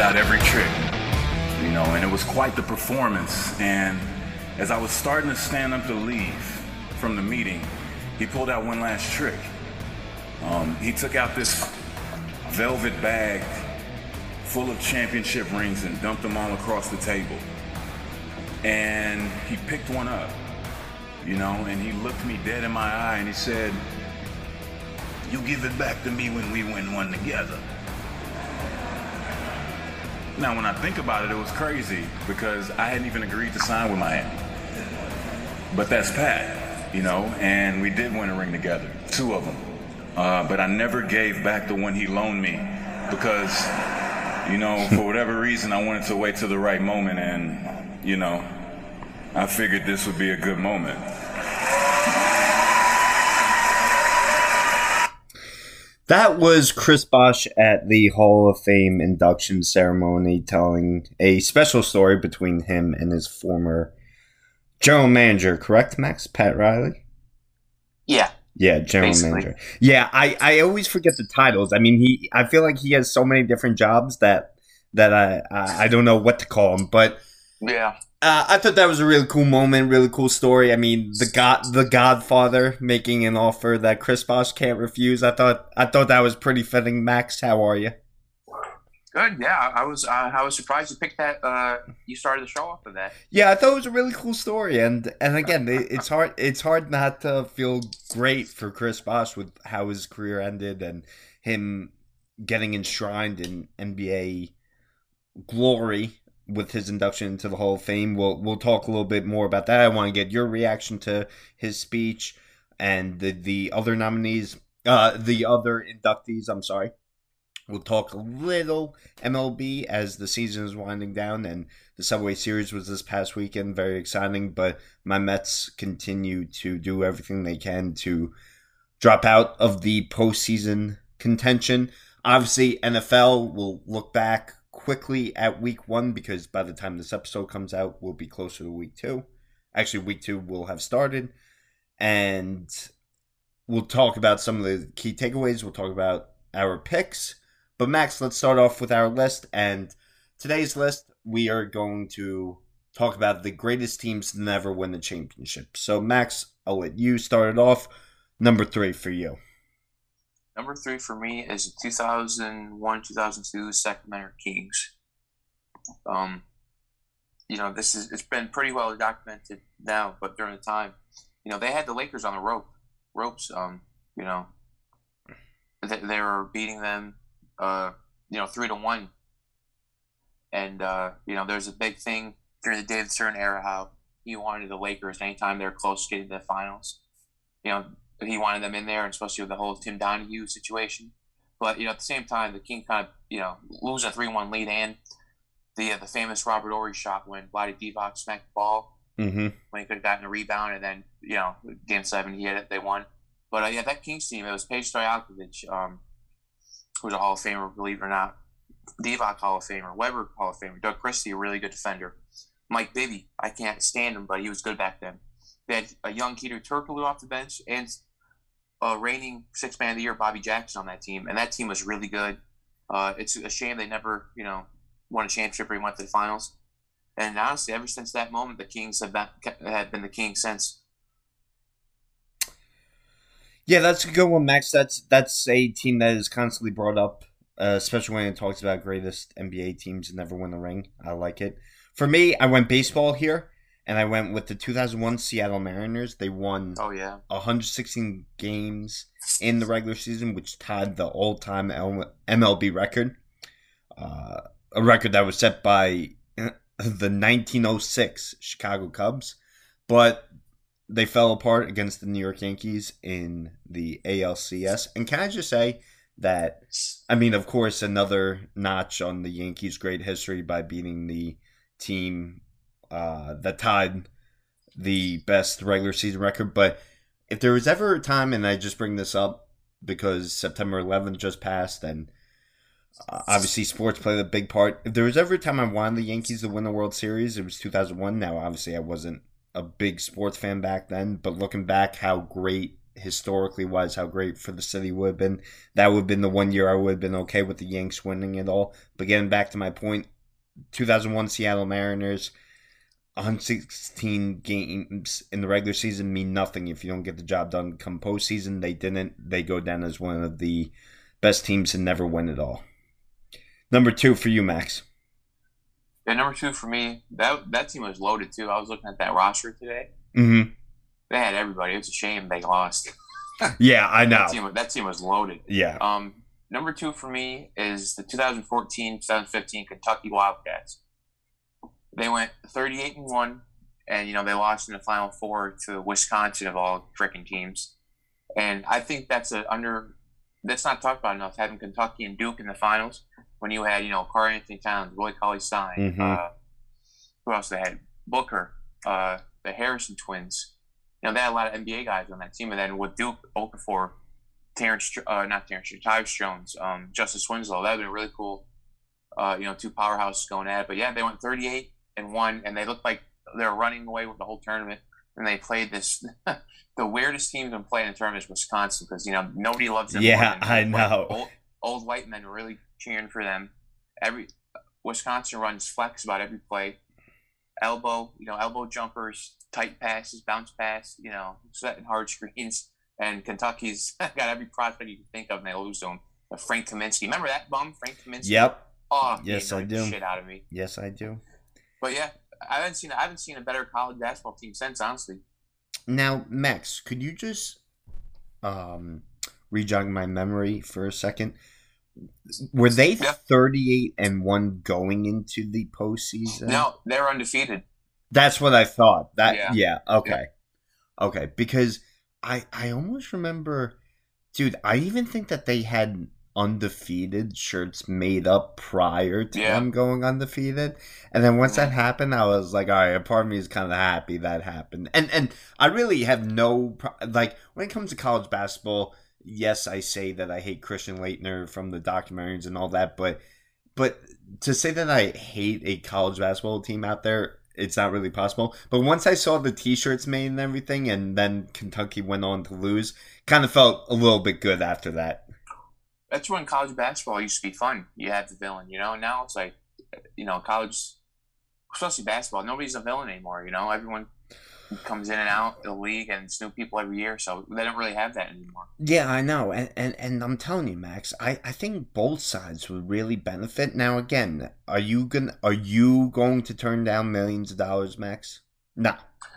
out every trick, you know, and it was quite the performance. And as I was starting to stand up to leave from the meeting, he pulled out one last trick. Um, he took out this velvet bag full of championship rings and dumped them all across the table. And he picked one up, you know, and he looked me dead in my eye and he said, You give it back to me when we win one together. Now, when I think about it, it was crazy because I hadn't even agreed to sign with Miami. But that's Pat, you know, and we did win a ring together, two of them. Uh, but I never gave back the one he loaned me because, you know, for whatever reason, I wanted to wait till the right moment, and, you know, I figured this would be a good moment. That was Chris Bosh at the Hall of Fame induction ceremony telling a special story between him and his former general manager, correct, Max? Pat Riley? Yeah. Yeah, general Basically. manager. Yeah, I, I always forget the titles. I mean, he I feel like he has so many different jobs that that I I, I don't know what to call him, but Yeah. Uh, I thought that was a really cool moment, really cool story. I mean, the god, the Godfather making an offer that Chris Bosh can't refuse. I thought, I thought that was pretty fitting. Max, how are you? Good. Yeah. I was uh, I was surprised you picked that. Uh, you started the show off with that. Yeah, I thought it was a really cool story, and and again, it's hard, it's hard not to feel great for Chris Bosh with how his career ended and him getting enshrined in NBA glory with his induction into the Hall of Fame. We'll we'll talk a little bit more about that. I want to get your reaction to his speech and the the other nominees, uh, the other inductees. I'm sorry. We'll talk a little MLB as the season is winding down, and the Subway Series was this past weekend, very exciting. But my Mets continue to do everything they can to drop out of the postseason contention. Obviously, NFL will look back quickly at week one because by the time this episode comes out, we'll be closer to week two. Actually, week two will have started, and we'll talk about some of the key takeaways. We'll talk about our picks. But Max, let's start off with our list. And today's list, we are going to talk about the greatest teams never win the championship. So, Max, I'll let you start it off. Number three for you. Number three for me is the 2001 2002 Sacramento Kings. Um, you know, this is it's been pretty well documented now, but during the time, you know, they had the Lakers on the rope, ropes. Um, you know, they, they were beating them, uh, you know, three to one. And uh, you know, there's a big thing during the David Stern era how he wanted the Lakers anytime they're close to getting to the finals. You know, he wanted them in there, and especially with the whole Tim Donaghy situation. But you know, at the same time, the King kind of you know lose a three-one lead, and the uh, the famous Robert Horry shot when Vlade Divac smacked the ball Mm-hmm. when he could have gotten a rebound, and then you know game seven he hit it, they won. But uh, yeah, that Kings team it was Peja Stojakovic, um, who's a Hall of Famer, believe it or not. Divac Hall of Famer, Webber Hall of Famer, Doug Christie, a really good defender. Mike Bibby, I can't stand him, but he was good back then. They had a young Keter Turkoglu off the bench and uh, reigning six man of the year Bobby Jackson on that team, and that team was really good. Uh, it's a shame they never, you know, won a championship or even went to the finals. And honestly, ever since that moment, the Kings have been, have been the Kings since. Yeah, that's a good one, Max. That's that's a team that is constantly brought up, uh, especially when it talks about greatest NBA teams to never win the ring. I like it. For me, I went baseball here, and I went with the 2001 Seattle Mariners. They won Oh yeah, 116 games in the regular season, which tied the all-time MLB record. Uh, a record that was set by uh, the 1906 Chicago Cubs, but they fell apart against the New York Yankees in the ALCS. And can I just say that, I mean, of course, another notch on the Yankees' great history by beating the team uh, that tied the best regular season record. But if there was ever a time, and I just bring this up because September 11th just passed, and uh, obviously sports played a big part. If there was ever a time I wanted the Yankees to win the World Series, it was 2001. Now, obviously, I wasn't a big sports fan back then, but looking back, how great historically wise, how great for the city would have been. That would have been the one year I would have been okay with the Yanks winning it all. But getting back to my point, 2001 Seattle Mariners, 116 games in the regular season mean nothing if you don't get the job done. Come postseason, they didn't. They go down as one of the best teams and never win at all. Number two for you, Max. Yeah, number two for me. That that team was loaded too. I was looking at that roster today. Mm-hmm. They had everybody. It was a shame they lost. Yeah, I know. That team, that team was loaded. Yeah. Um, number two for me is the 2014-2015 Kentucky Wildcats. They went 38 and one, and you know they lost in the Final Four to Wisconsin of all freaking teams. And I think that's a under that's not talked about enough. Having Kentucky and Duke in the finals when you had you know Karl Anthony Towns, Willie Cauley Stein, Mhm. uh, who else they had? Booker, uh, the Harrison twins. You know they had a lot of NBA guys on that team, and then with Duke, Okafor, Terrence, uh, not Terrence, Tyus Jones, um, Justice Winslow. That would been really cool. Uh, you know, two powerhouses going at it. But yeah, they went 38 and one, and they looked like they're running away with the whole tournament. And they played this. the weirdest team to play in the tournament is Wisconsin because you know nobody loves them. Yeah, I know. Old, old white men were really cheering for them. Every Wisconsin runs flex about every play. Elbow, you know, elbow jumpers, tight passes, bounce pass, you know, setting hard screens. And Kentucky's got every prospect you can think of, and they lose to him. Uh, Frank Kaminsky, remember that bum, Frank Kaminsky? Yep. Oh, Yes, I do. Shit out of me. Yes, I do. But yeah, I haven't seen I haven't seen a better college basketball team since, honestly. Now, Max, could you just um rejog my memory for a second? Were they Yeah. 38 and 1 going into the postseason? No, they're undefeated. That's what I thought. That yeah, Yeah. okay. Okay, because I I almost remember dude, I even think that they had undefeated shirts made up prior to Yeah. them going undefeated. And then once that happened, I was like, all right, a part of me is kind of happy that happened. And and I really have no like when it comes to college basketball, yes, I say that I hate Christian Laettner from the documentaries and all that, but but to say that I hate a college basketball team out there, it's not really possible. But once I saw the T-shirts made and everything, and then Kentucky went on to lose, kind of felt a little bit good after that. That's when college basketball used to be fun. You had the villain, you know. Now it's like, you know, college, especially basketball. Nobody's a villain anymore. You know, everyone comes in and out of the league, and it's new people every year, so they don't really have that anymore. Yeah, I know, and and, and I'm telling you, Max, I, I think both sides would really benefit. Now, again, are you gonna are you going to turn down millions of dollars, Max? No,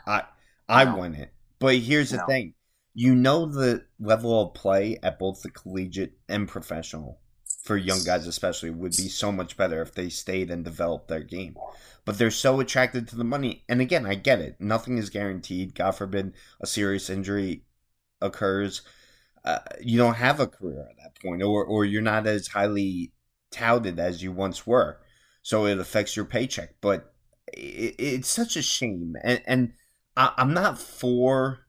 I I No. want it, but here's the No. thing: you know the level of play at both the collegiate and professional for young guys, especially, would be so much better if they stayed and developed their game. But they're so attracted to the money, and again, I get it. Nothing is guaranteed. God forbid a serious injury occurs uh, you don't have a career at that point, or or you're not as highly touted as you once were, so it affects your paycheck. But it, it's such a shame, and and I, I'm not for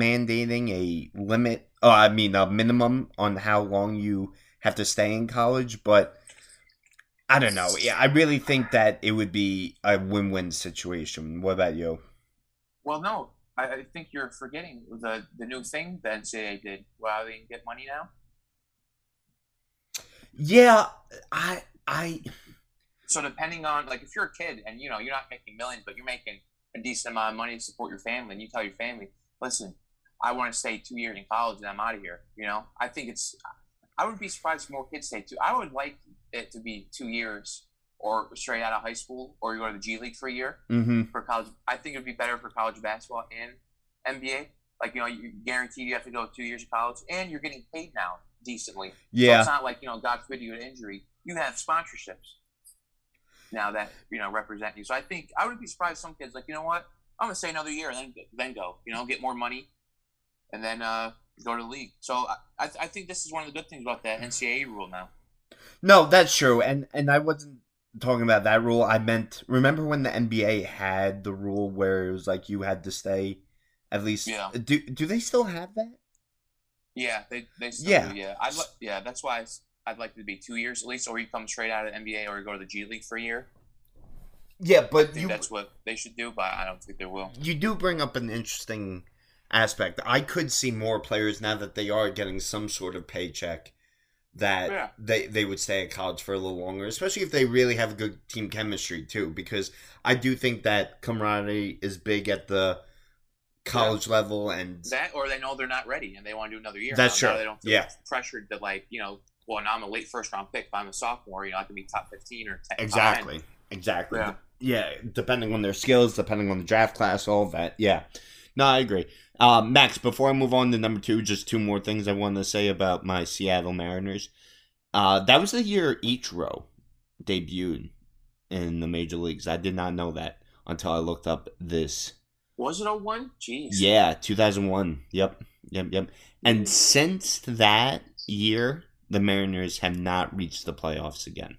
mandating a limit. Oh, I mean a minimum on how long you have to stay in college, but. I don't know. Yeah, I really think that it would be a win-win situation. What about you? Well, no, I, I think you're forgetting the the new thing the NCAA did. Wow, they can get money now. Yeah, I I So depending on like if you're a kid and you know you're not making millions, but you're making a decent amount of money to support your family, and you tell your family, listen, I want to stay two years in college and I'm out of here. You know, I think it's. I would be surprised if more kids stay two. I would like it to be two years or straight out of high school, or you go to the G League for a year mm-hmm. for college. I think it would be better for college basketball and NBA. Like you know, you guarantee you have to go two years of college, and you're getting paid now decently. So Yeah. it's not like, you know, God forbid you an injury. You have sponsorships now that, you know, represent you. So I think I would be surprised some kids like, you know what? I'm gonna stay another year and then then go. You know, get more money and then uh go to the league. So I, I, I think this is one of the good things about that NCAA rule now. No, that's true, and and I wasn't talking about that rule. I meant remember when the NBA had the rule where it was like you had to stay at least. Yeah. Do do they still have that? Yeah, they they still Yeah. do, yeah. I'd li- yeah, that's why I'd like it to be two years at least, or you come straight out of the NBA or you go to the G League for a year. Yeah, I but think you that's what they should do, but I don't think they will. you do bring up an interesting aspect. I could see more players now that they are getting some sort of paycheck that Yeah. they they would stay at college for a little longer, especially if they really have a good team chemistry too. Because I do think that camaraderie is big at the college level, and That or they know they're not ready and they want to do another year. That's true. They don't feel Yeah. pressured to like you know. Well, now I'm a late first round pick. If I'm a sophomore, you know I can be top fifteen or 10, exactly, exactly. Yeah. yeah, depending on their skills, depending on the draft class, all that. Yeah, no, I agree. Uh, Max, before I move on to number two, just two more things I wanted to say about my Seattle Mariners. Uh, that was the year Ichiro debuted in the major leagues. I did not know that until I looked up this. Was it a one? Jeez. Yeah, 2001. Yep, yep, yep. And since that year, the Mariners have not reached the playoffs again.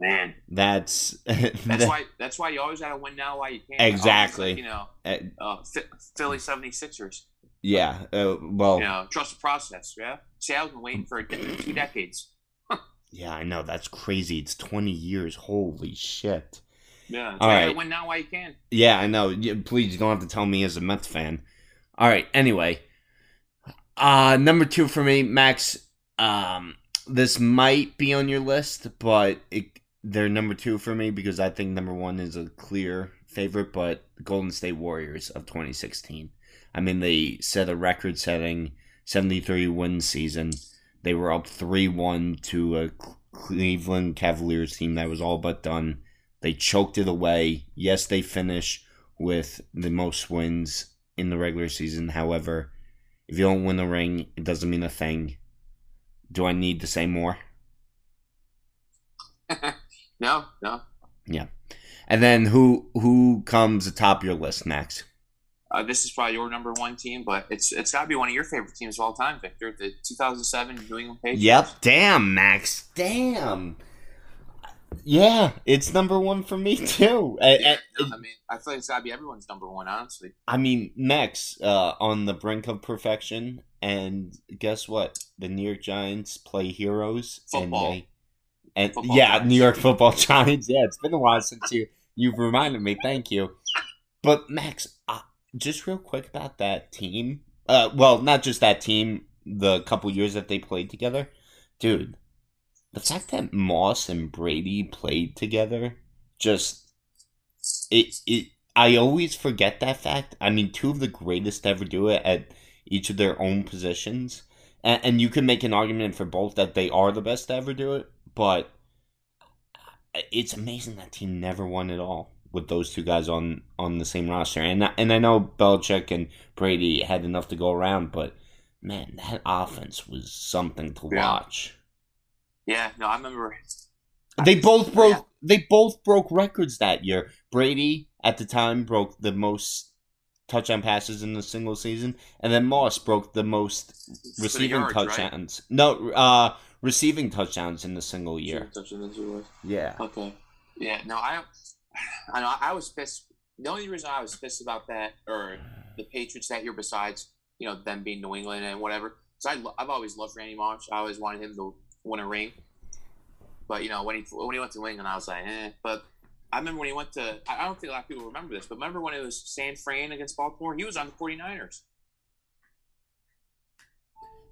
Man, That's that's why. That's why you always gotta win now while you can. Exactly. Like, you know, Uh, uh, Phi- Philly 76ers. yeah. Uh, well, You know, trust the process. Yeah. See, I've been waiting for de- two decades. Yeah, I know. That's crazy. It's 20 years. Holy shit. Yeah. All you win now while you can. Yeah, I know. Please, you don't have to tell me as a Mets fan. All right. Anyway, uh, number two for me, Max. Um, this might be on your list, but it, they're number two for me because I think number one is a clear favorite. But Golden State Warriors of 2016. I mean, they set a record-setting 73 win season. They were up 3-1 to a Cleveland Cavaliers team that was all but done. They choked it away. Yes, they finish with the most wins in the regular season. However, if you don't win a ring, it doesn't mean a thing. Do I need to say more? No, no. Yeah. And then who who comes atop your list, Max? Uh, this is probably your number one team, but it's it's got to be one of your favorite teams of all time, Victor. The 2007 New England Patriots. Yep. Damn, Max. Damn. Yeah, it's number one for me too. I, I- I mean, I feel like it's got to be everyone's number one, honestly. I mean, Max, uh, on the brink of perfection, and guess what? The New York Giants play heroes, Football. and they, and Football yeah, Giants. New York Football Giants. Yeah, it's been a while since you you've reminded me. Thank you. But Max, uh, just real quick about that team. Uh, well, not just that team. The couple years that they played together, dude. The fact that Moss and Brady played together, just it it I always forget that fact. I mean, two of the greatest to ever do it at each of their own positions, and, and you can make an argument for both that they are the best to ever do it. But it's amazing that team never won at all with those two guys on on the same roster. And I- and I know Belichick and Brady had enough to go around, but man, that offense was something to Yeah. watch. Yeah, no, I remember. They both broke. Yeah. They both broke records that year. Brady at the time broke the most touchdown passes in a single season, and then Moss broke the most receiving yards, right? touchdowns. No, uh, receiving touchdowns in a single year. Touching this was- Yeah. Okay. Yeah, no, I, I know I was pissed. The only reason I was pissed about that or the Patriots that year, besides you know them being New England and whatever, because I lo- I've always loved Randy Moss. I always wanted him to win a ring. But you know when he when he went to New England, I was like, eh. But I remember when he went to. I I don't think a lot of people remember this, but remember when it was San Fran against Baltimore? He was on the 49ers.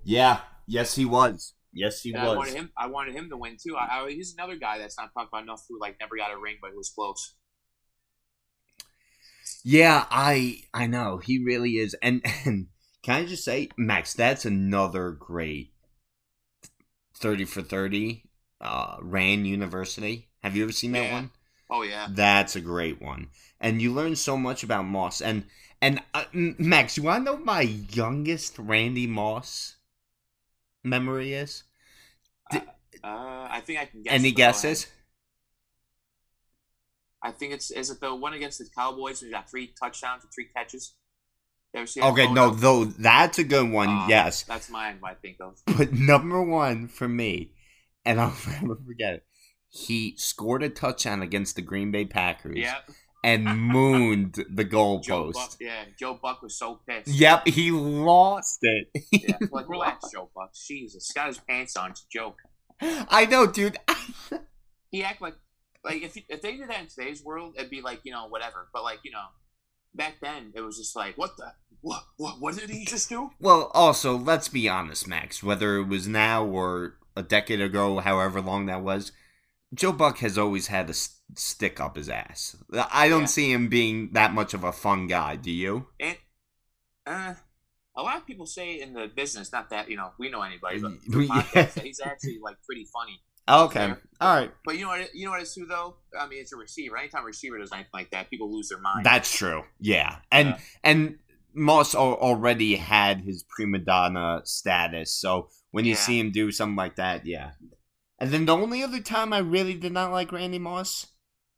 Yeah. Yes, he was. Yes, he And I was. wanted him. I wanted him to win too. I, I, he's another guy that's not talked about enough who like never got a ring, but was close. Yeah, I I know he really is. And, and can I just say, Max, that's another great thirty for thirty. Uh, Rand University. Have you ever seen that Yeah. one? Oh yeah. That's a great one, and you learn so much about Moss. And and uh, Max, you want to know my youngest Randy Moss memory is? Uh, I think I can guess. Any guesses? I think it's is it the one against the Cowboys he got three touchdowns and three catches. Okay, no, though that's a good one. Uh, yes, that's mine. I think of. But number one for me, and I'll never forget it, he scored a touchdown against the Green Bay Packers Yeah, and mooned the Joe Buck. goalpost. Yeah, Joe Buck was so pissed. Yep, he lost it. Yeah, like relax, Joe Buck. Jesus, got his pants on. It's a joke. I know, dude. He act like like if if they did that in today's world, it'd be like you know whatever. But like you know, back then it was just like, what the what what, what did he just do? Well, also, let's be honest, Max. Whether it was now or a decade ago, however long that was, Joe Buck has always had a stick up his ass. I don't Yeah. see him being that much of a fun guy. Do you? And uh, a lot of people say in the business, not that you know we know anybody, but Yeah. he's actually like pretty funny. Okay. Fair. All right. But you know what? You know what it's too though. I mean, it's a receiver. Anytime a receiver does anything like that, people lose their mind. That's true. Yeah. And Yeah. and Moss already had his prima donna status, so when you see him do something like that, yeah. And then the only other time I really did not like Randy Moss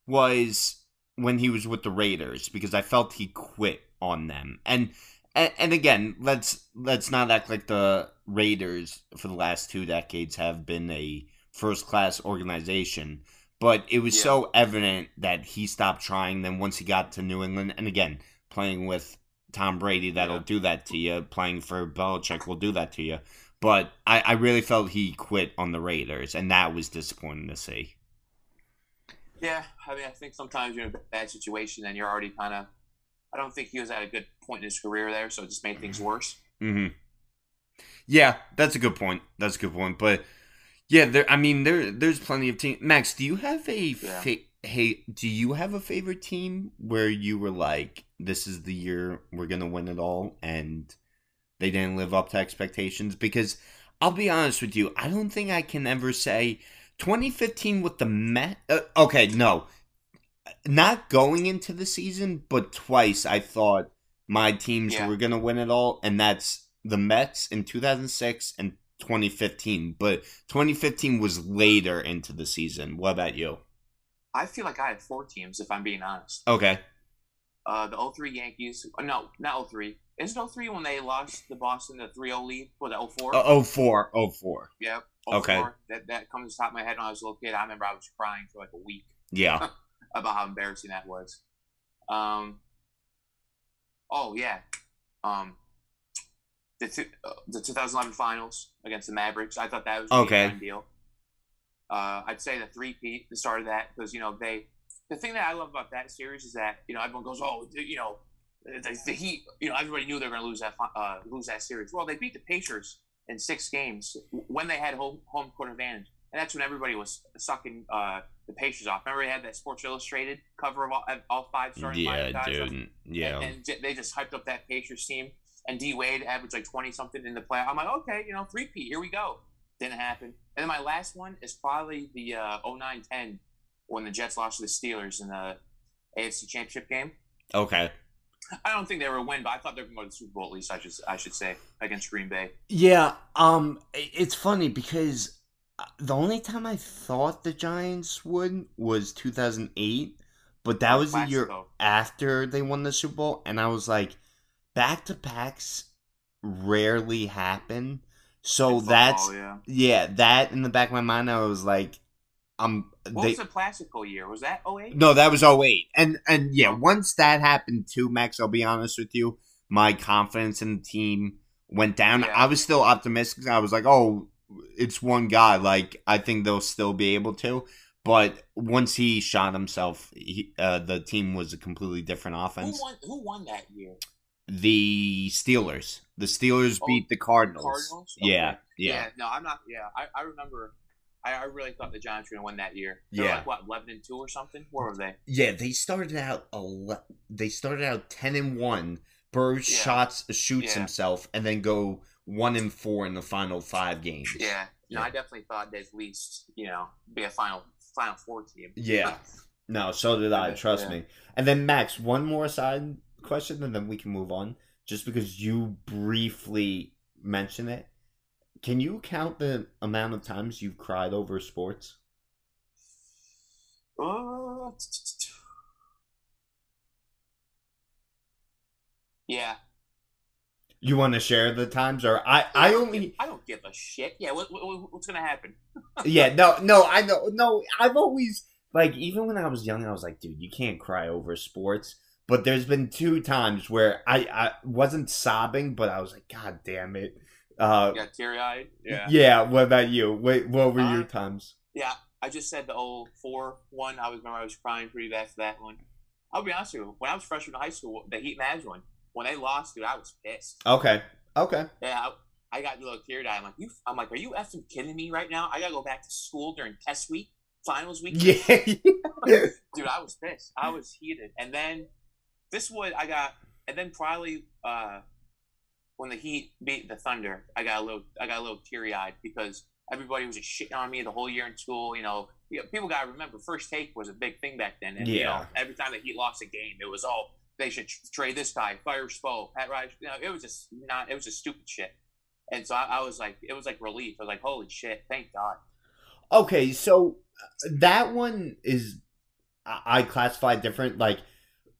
was when he was with the Raiders because I felt he quit on them. And and, and again, let's let's not act like the Raiders for the last two decades have been a first class organization. But it was Yeah. so evident that he stopped trying. Then once he got to New England, and again playing with Tom Brady, that'll Yeah. do that to you. Playing for Belichick will do that to you. But I, I really felt he quit on the Raiders, and that was disappointing to see. Yeah, I mean, I think sometimes you're in a bad situation and you're already kind of. I don't think he was at a good point in his career there, so it just made things worse. Mm-hmm. Yeah, that's a good point. That's a good point. But yeah, there. I mean, there. There's plenty of teams. Max, do you have a Yeah. fa- hey? Do you have a favorite team where you were like, "This is the year we're gonna win it all," and they didn't live up to expectations? Because I'll be honest with you, I don't think I can ever say 2015 with the Met. Uh, okay, no, not going into the season, but twice I thought my teams Yeah. were gonna win it all, and that's the Mets in 2006 and 2015. But 2015 was later into the season. What about you? I feel like I had four teams, if I'm being honest. Okay. Uh, the 03 Yankees. No, not 03. Is it 03 when they lost the Boston the 3 0 lead? for the 04? Uh, 04. 04. Yep. Okay. That, that comes to the top of my head when I was a little kid. I remember I was crying for like a week Yeah. about how embarrassing that was. Um. Oh yeah. Um. The two, uh, the 2011 finals against the Mavericks. I thought that was a Okay. deal. Uh, I'd say the three peat the start of that because you know they. The thing that I love about that series is that you know everyone goes oh you know the, the Heat you know everybody knew they were going to lose that uh, lose that series. Well, they beat the Pacers in six games when they had home home court advantage, and that's when everybody was sucking uh, the Pacers off. Remember, they had that Sports Illustrated cover of all, all five starting Yeah, five dude. Yeah. And, and they just hyped up that Pacers team. And D Wade averaged like 20 something in the play. I'm like, okay, you know, three P, here we go. Didn't happen. And then my last one is probably the uh, 09 10 when the Jets lost to the Steelers in the AFC Championship game. Okay. I don't think they were a win, but I thought they were going to go to the Super Bowl at least, I should, I should say, against Green Bay. Yeah, um, it's funny because uh, the only time I thought the Giants would was 2008, but that was the year after they won the Super Bowl, and I was like, back to backs rarely happen. So football, that's yeah. yeah, that in the back of my mind, I was like, um, What they was the Plaxico year? Was that 08? no, that was 08. And and yeah, once that happened too, Max, I'll be honest with you, my confidence in the team went down. Yeah. I was still optimistic. I was like, "Oh, it's one guy. Like I think they'll still be able to." But once he shot himself, he, uh, the team was a completely different Who offense. won, who won that year? The Steelers. The Steelers Oh, beat the Cardinals. Cardinals? Yeah, Okay. yeah, No, I'm not. Yeah, I, I remember. I, I really thought the Giants were going to win that year. They were Yeah. like, what, 11 and 2 or something? Where were they? yeah. They started out ele- They started out ten and one. Burress Yeah. shots shoots Yeah. himself, and then go one and four in the final five games. Yeah. No, Yeah. I definitely thought they'd at least, you know, be a final final four team. Yeah. No, so did I. Trust me. And then Max, one more side question, and then we can move on. Just because you briefly mentioned it, can you count the amount of times you've cried over sports? Uh, yeah. You want to share the times, or I? I only. I don't give a shit. Yeah. What, what, what's gonna happen? Yeah. No. No. I know. No. I've always like even when I was young, I was like, dude, you can't cry over sports. But there's been two times where I I wasn't sobbing, but I was like, God damn it. Uh, got teary eyed. Yeah. Yeah. What about you? Wait, what were your Uh, times? Yeah. I just said the old four one. I was remember I was crying pretty bad for that one. I'll be honest with you. When I was freshman in high school, the Heat Mavs one, when they lost, dude, I was pissed. Okay. Okay. Yeah, I, I got a little teary eyed. I'm like, you. I'm like, are you effing kidding me right now? I gotta go back to school during test week, finals week. Yeah. dude, I was pissed. I was heated. And then this one, I got, and then probably uh, when the Heat beat the Thunder, I got a little, I got a little teary eyed because everybody was just shitting on me the whole year in school. You know, people got to remember, first take was a big thing back then. And, you know, Yeah. every time the Heat lost a game, it was all they should tr- trade this guy, fire Spo, Pat Riley. You know, it was just not, it was just stupid shit. And so I, I was like, it was like relief. I was like, holy shit, thank God. Okay, so uh, that one is I I classify different. Like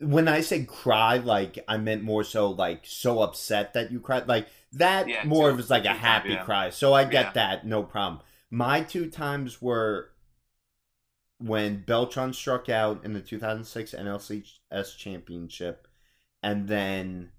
when I say cry, like I meant more so like so upset that you cried. Like that Yeah, more of is like a happy yeah. cry. So I get Yeah. that, no problem. My two times were when Beltran struck out in the 2006 NLCS championship, and then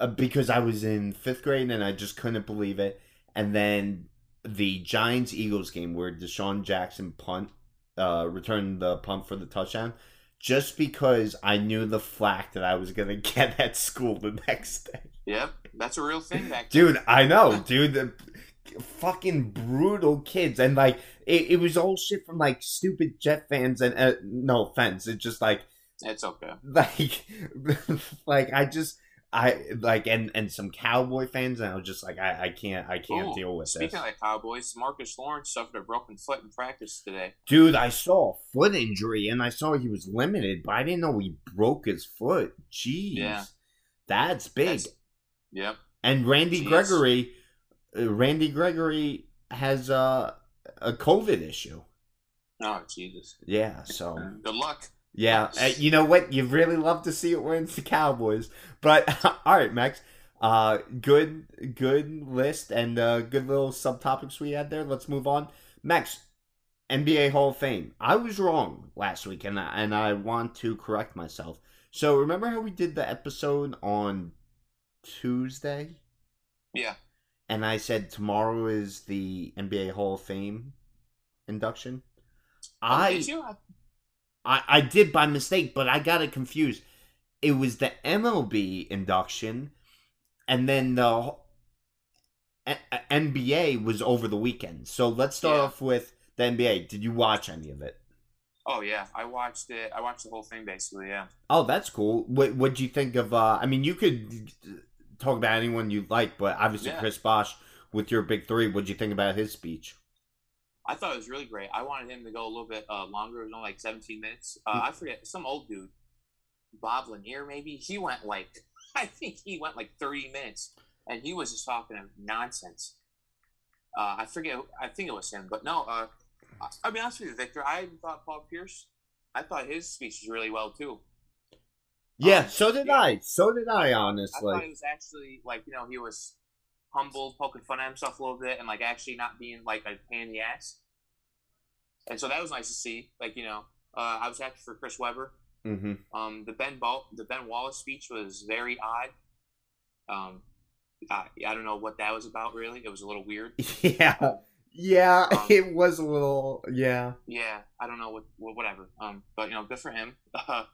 uh, because I was in fifth grade and I just couldn't believe it, and then the Giants Eagles game where DeSean Jackson punt uh, returned the punt for the touchdown, just because I knew the flack that I was gonna get at school the next day. Yep, that's a real thing back then. Dude, I know, dude. The fucking brutal kids, and like it, it was all shit from like stupid Jet fans. And uh, no offense, it's just like It's okay. like like I just I like and and some Cowboy fans, and I was just like I I can't I can't Ooh, deal with Speaking this, of Cowboys, Marcus Lawrence suffered a broken foot in practice today. dude. I saw a foot injury, and I saw he was limited, but I didn't know he broke his foot. Jeez, Yeah. that's big. That's- Yep. And Randy Jeez. Gregory, uh, Randy Gregory has uh, a COVID issue. Oh Jesus. Yeah, so Good luck. Yeah, uh, you know what? You really love to see it when it's the Cowboys. But all right, Max. Uh, good, good list and uh, good little subtopics we had there. Let's move on. Max, NBA Hall of Fame. I was wrong last week, and I, and I want to correct myself. So remember how we did the episode on Tuesday? Yeah. and I said tomorrow is the NBA Hall of Fame induction. Oh, I, did you? I I did by mistake, but I got it confused. It was the MLB induction, and then the A- A- NBA was over the weekend. So let's start Yeah. off with the NBA. Did you watch any of it? Oh yeah, I watched it. I watched the whole thing basically. Yeah. Oh, that's cool. What What'd you think of? uh I mean, you could talk about anyone you like, but obviously Yeah. Chris Bosh with your big three. What'd you think about his speech? I thought it was really great. I wanted him to go a little bit uh, longer. It was only like 17 minutes. Uh, I forget some old dude, Bob Lanier maybe. He went like I think he went like 30 minutes, and he was just talking nonsense. Uh, I forget. I think it was him, but no. Uh, I- I'll be honest with you, Victor. I thought Paul Pierce. I thought his speech was really well too. Yeah, Um, so did yeah. I. So did I, I thought honestly. it was actually like you know he was humble, poking fun at himself a little bit, and like actually not being like a pain in the ass. And so that was nice to see. Like you know, uh, I was happy for Chris Webber. hmm Um, the Ben Ball, the Ben Wallace speech was very odd. Um, I, I don't know what that was about. Really, it was a little weird. Yeah, yeah, Um, it was a little. Yeah, Yeah, I don't know what, what whatever. Um, but you know, good for him. Uh,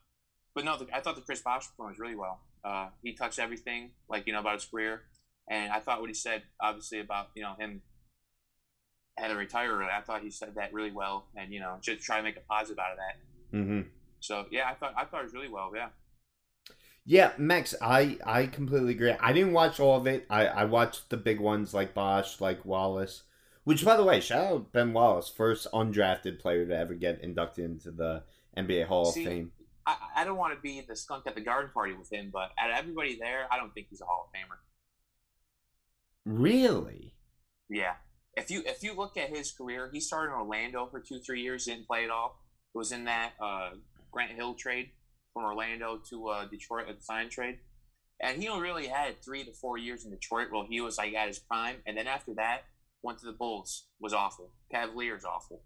but no, the, I thought the Chris Bosh performed really well. Uh, he touched everything, like you know, about his career, and I thought what he said, obviously about you know him had to retire. early, I thought he said that really well, and you know, just try to make a positive out of that. hmm So yeah, I thought I thought it was really well. Yeah. yeah, Max. I I completely agree. I didn't watch all of it. I I watched the big ones like Bosh, like Wallace. Which, by the way, shout out Ben Wallace, first undrafted player to ever get inducted into the NBA Hall See, of Fame. I, I don't want to be the skunk at the garden party with him, but out of everybody there, I don't think he's a Hall of Famer. Really? Yeah. If you if you look at his career, he started in Orlando for two three years, didn't play at all. Was in that uh, Grant Hill trade from Orlando to uh, Detroit, a sign trade, and he only really had three to four years in Detroit while he was like at his prime, and then after that went to the Bulls, was awful. Cavaliers awful.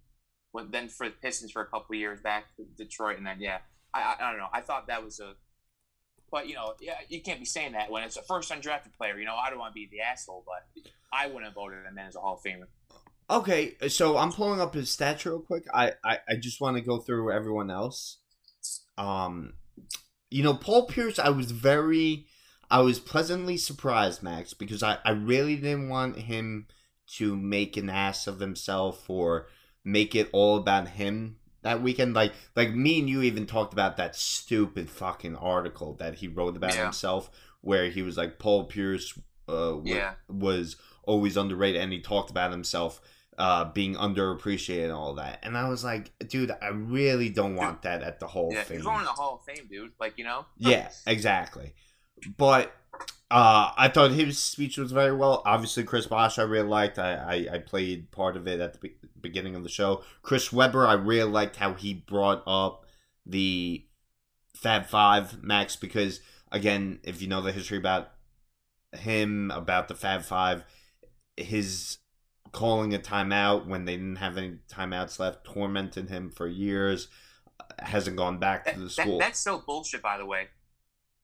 Went then for the Pistons for a couple years, back to Detroit, and then yeah, I, I I don't know. I thought that was a but you know, yeah, you can't be saying that when it's a first undrafted player. You know, I don't want to be the asshole, but I wouldn't have voted him in as a Hall of Famer. Okay, so I'm pulling up his stats real quick. I I, I just want to go through everyone else. um, you know, Paul Pierce, I was very, I was pleasantly surprised, Max, because I, I really didn't want him to make an ass of himself or make it all about him that weekend. Like, like me and you even talked about that stupid fucking article that he wrote about Yeah. himself, where he was like Paul Pierce uh, Yeah. was always underrated, and he talked about himself uh, being underappreciated and all that. And I was like, dude, I really don't want that at the Hall Yeah, of Fame. he's going to the Hall of Fame, dude. Like you know. Yeah, exactly. But uh, I thought his speech was very well. Obviously, Chris Bosh I really liked. I, I, I played part of it at the beginning of the show. Chris Webber I really liked how he brought up the Fab Five Max because again, if you know the history about him about the Fab Five, his calling a timeout when they didn't have any timeouts left tormented him for years. Uh, hasn't gone back That, to the that- school. that's so bullshit, by the way.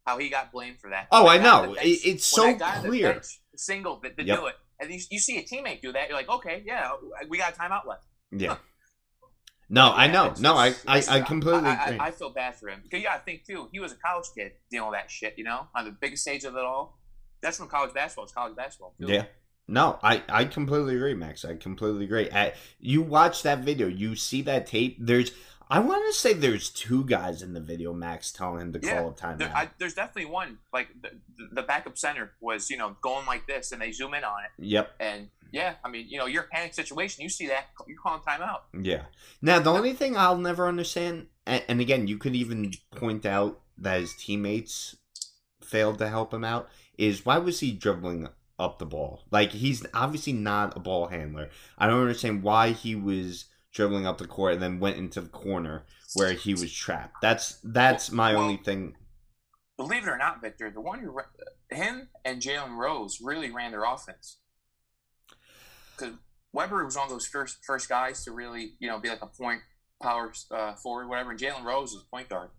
How he got blamed for that. Oh, That I know. bench- it's so that guy on the clear. Single that, that Yep. do it, and you, you see a teammate do that, you're like, okay, yeah, we got a timeout left. Yeah. No, I know. No, I, I, I completely I, agree. I, I feel bad for him because yeah, I think too. He was a college kid dealing with that shit, you know, on the biggest stage of it all. That's from college basketball. It's college basketball. too. yeah. No, I, I completely agree, Max. I completely agree. I, you watch that video, you see that tape. There's, I want to say there's two guys in the video, Max, telling him to Yeah, call a timeout. There, I, there's definitely one. Like the, the backup center was, you know, going like this, and they zoom in on it, yep. and yeah, I mean, you know, a panic situation. You see that, you're calling timeout. Yeah. Now, the only thing I'll never understand, and, and again, you could even point out that his teammates failed to help him out, is why was he dribbling up the ball? Like, he's obviously not a ball handler. I don't understand why he was dribbling up the court and then went into the corner where he was trapped. That's that's my Well- only thing. Believe it or not, Victor, the one who him and Jalen Rose really ran their offense because Webber was one of those first first guys to really, you know, be like a point power uh, forward, whatever. And Jalen Rose was point guard.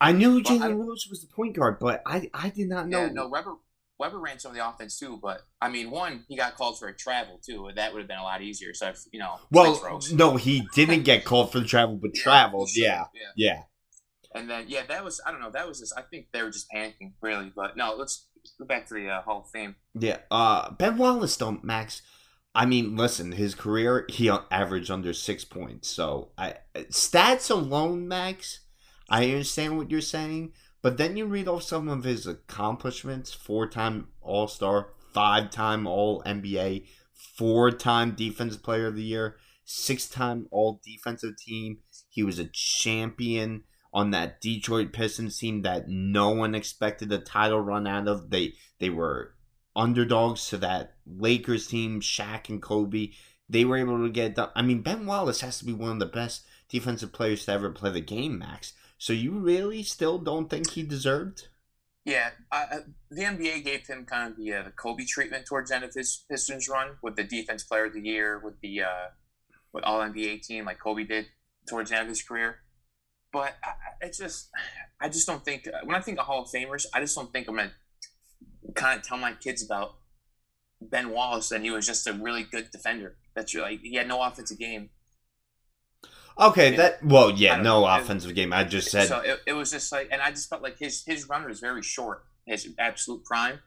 I knew Jalen Rose was the point guard, but I I did not know. Yeah, no, Webber Webber ran some of the offense too, but I mean, one he got called for a travel too, and that would have been a lot easier. So if, you know, well, no, he didn't get called for the travel, but Yeah, traveled. should, Yeah, yeah. yeah. And then yeah, that was I don't know, that was just I think they were just panicking really, but no, let's go back to the uh, Hall of Fame. Yeah, uh, Ben Wallace, don't Max. I mean, listen, his career he averaged under six points. So, I stats alone, Max. I understand what you're saying, but then you read off some of his accomplishments: four-time All Star, five-time All NBA, four-time Defensive Player of the Year, six-time All Defensive Team. He was a champion on that Detroit Pistons team that no one expected a title run out of. They they were underdogs to that Lakers team, Shaq and Kobe. They were able to get done. I mean, Ben Wallace has to be one of the best defensive players to ever play the game, Max. So you really still don't think he deserved? Yeah, uh, uh, the NBA gave him kind of the, uh, the Kobe treatment towards the end of his Pistons run with the Defense Player of the Year, with the uh, with All NBA team like Kobe did towards the end of his career. But I, it's just, I just don't think when I think of Hall of Famers, I just don't think I'm gonna kind of tell my kids about Ben Wallace and he was just a really good defender. That's like he had no offensive game. Okay, that well, yeah, no know. offensive game. I just said so it, it was just like, and I just felt like his his run was very short, his absolute prime.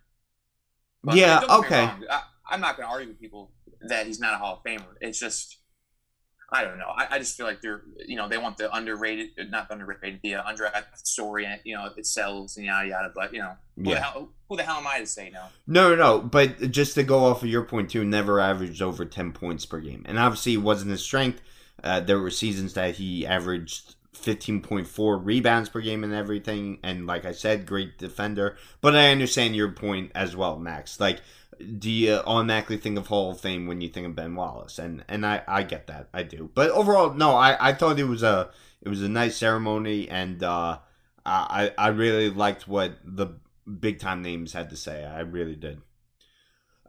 Yeah, don't get me okay. I, I'm not going to argue with people that he's not a Hall of Famer. It's just, I don't know. I, I just feel like they're, you know, they want the underrated, not the underrated, the uh, undrafted story, and you know, it sells and yada yada. But you know, who, the yeah. hell, who the hell am I to say no? No, no, no. But just to go off of your point too, never averaged over ten points per game, and obviously it wasn't his strength. Uh, there were seasons that he averaged fifteen point four rebounds per game and everything, and like I said, great defender. But I understand your point as well, Max. Like, do you automatically think of Hall of Fame when you think of Ben Wallace? And and I I get that, I do. But overall, no, I I thought it was a it was a nice ceremony, and uh, I I really liked what the big time names had to say. I really did.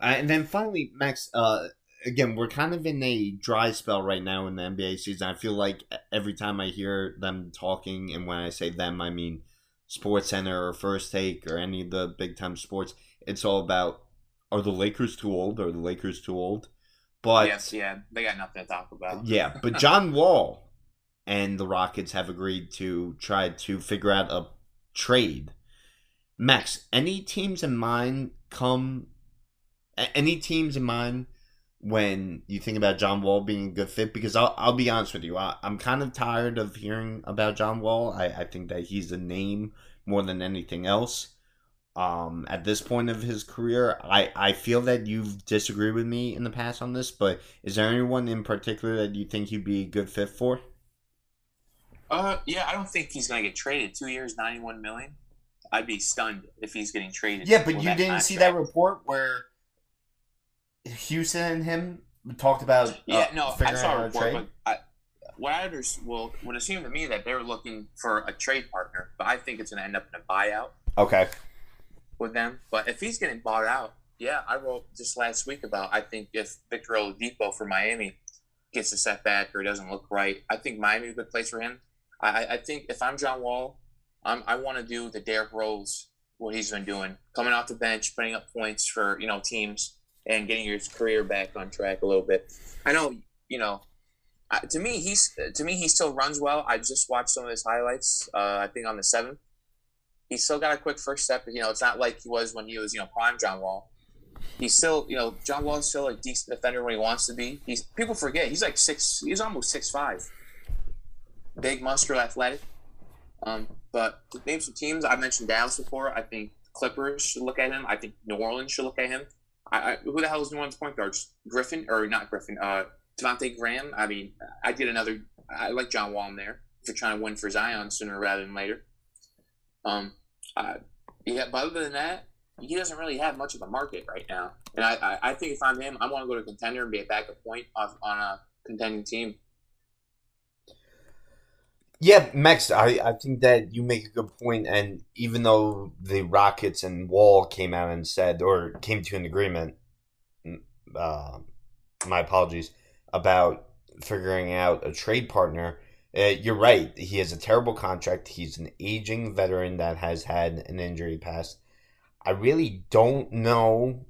Uh, and then finally, Max. Uh, again, we're kind of in a dry spell right now in the NBA season. I feel like every time I hear them talking, and when I say them, I mean Sports Center or First Take or any of the big time sports. It's all about are the Lakers too old? Are the Lakers too old? But yes, yeah, they got nothing to talk about. yeah, but John Wall and the Rockets have agreed to try to figure out a trade. Max, any teams in mind come? Any teams in mind when you think about John Wall being a good fit? Because I'll, I'll be honest with you, I, am kind of tired of hearing about John Wall. I, I think that he's a name more than anything else. Um, at this point of his career, I, I feel that you've disagreed with me in the past on this, but is there anyone in particular that you think he'd be a good fit for? Uh, yeah, I don't think he's gonna get traded. Two years, ninety-one million. I'd be stunned if he's getting traded. Yeah, but you didn't contract. see that report where Houston and him talked about. Uh, yeah, no, I saw a report, but I, what I understand, well, would assume to me that they were looking for a trade partner, but I think it's going to end up in a buyout. Okay. With them, but if he's getting bought out, yeah, I wrote just last week about I think if Victor Oladipo for Miami gets a setback or doesn't look right, I think Miami is a good place for him. I, I think if I'm John Wall, I'm, I want to do the Derrick Rose what he's been doing, coming off the bench, putting up points for you know teams and getting your career back on track a little bit. I know, you know, to me he's to me he still runs well. I just watched some of his highlights. Uh, I think on the seventh, he's still got a quick first step. You know, it's not like he was when he was you know prime John Wall. He's still, you know, John Wall is still a decent defender when he wants to be. He's people forget he's like six. He's almost six five. Big, muscular, athletic. Um, but name some teams, I mentioned Dallas before. I think Clippers should look at him. I think New Orleans should look at him. I, who the hell is New Orleans point guards? Griffin or not Griffin? Uh, Devontae Graham. I mean, I did another. I like John Wall in there for trying to win for Zion sooner rather than later. Um, uh, yeah, but other than that, he doesn't really have much of a market right now. And I, I, I think if I'm him, I want to go to contender and be a backup point on a contending team. Yeah, Max, I, I think that you make a good point, and even though the Rockets and Wall came out and said or came to an agreement, uh, my apologies about figuring out a trade partner. Uh, you're right. He has a terrible contract. He's an aging veteran that has had an injury past. I really don't know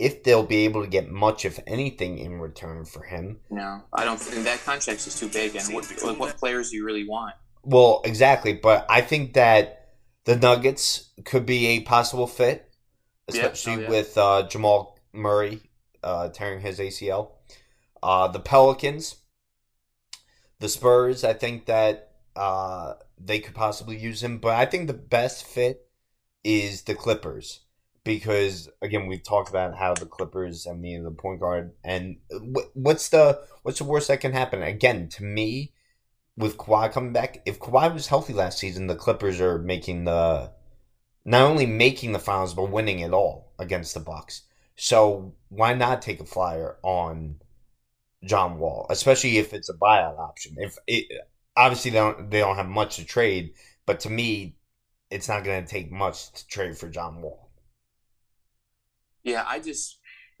if they'll be able to get much, if anything, in return for him. No, I don't think that contract is too big. And what, what players do you really want? Well, exactly, but I think that the Nuggets could be a possible fit, especially yeah. Oh, yeah. with uh, Jamal Murray uh, tearing his ACL. Uh, the Pelicans, the Spurs, I think that uh, they could possibly use him, but I think the best fit is the Clippers because again we've talked about how the Clippers and the the point guard and what's the what's the worst that can happen? Again to me with Kawhi coming back if Kawhi was healthy last season the Clippers are making the not only making the finals but winning it all against the Bucks. So why not take a flyer on John Wall especially if it's a buyout option? If it obviously they don't they don't have much to trade but to me it's not going to take much to trade for John Wall yeah, I just,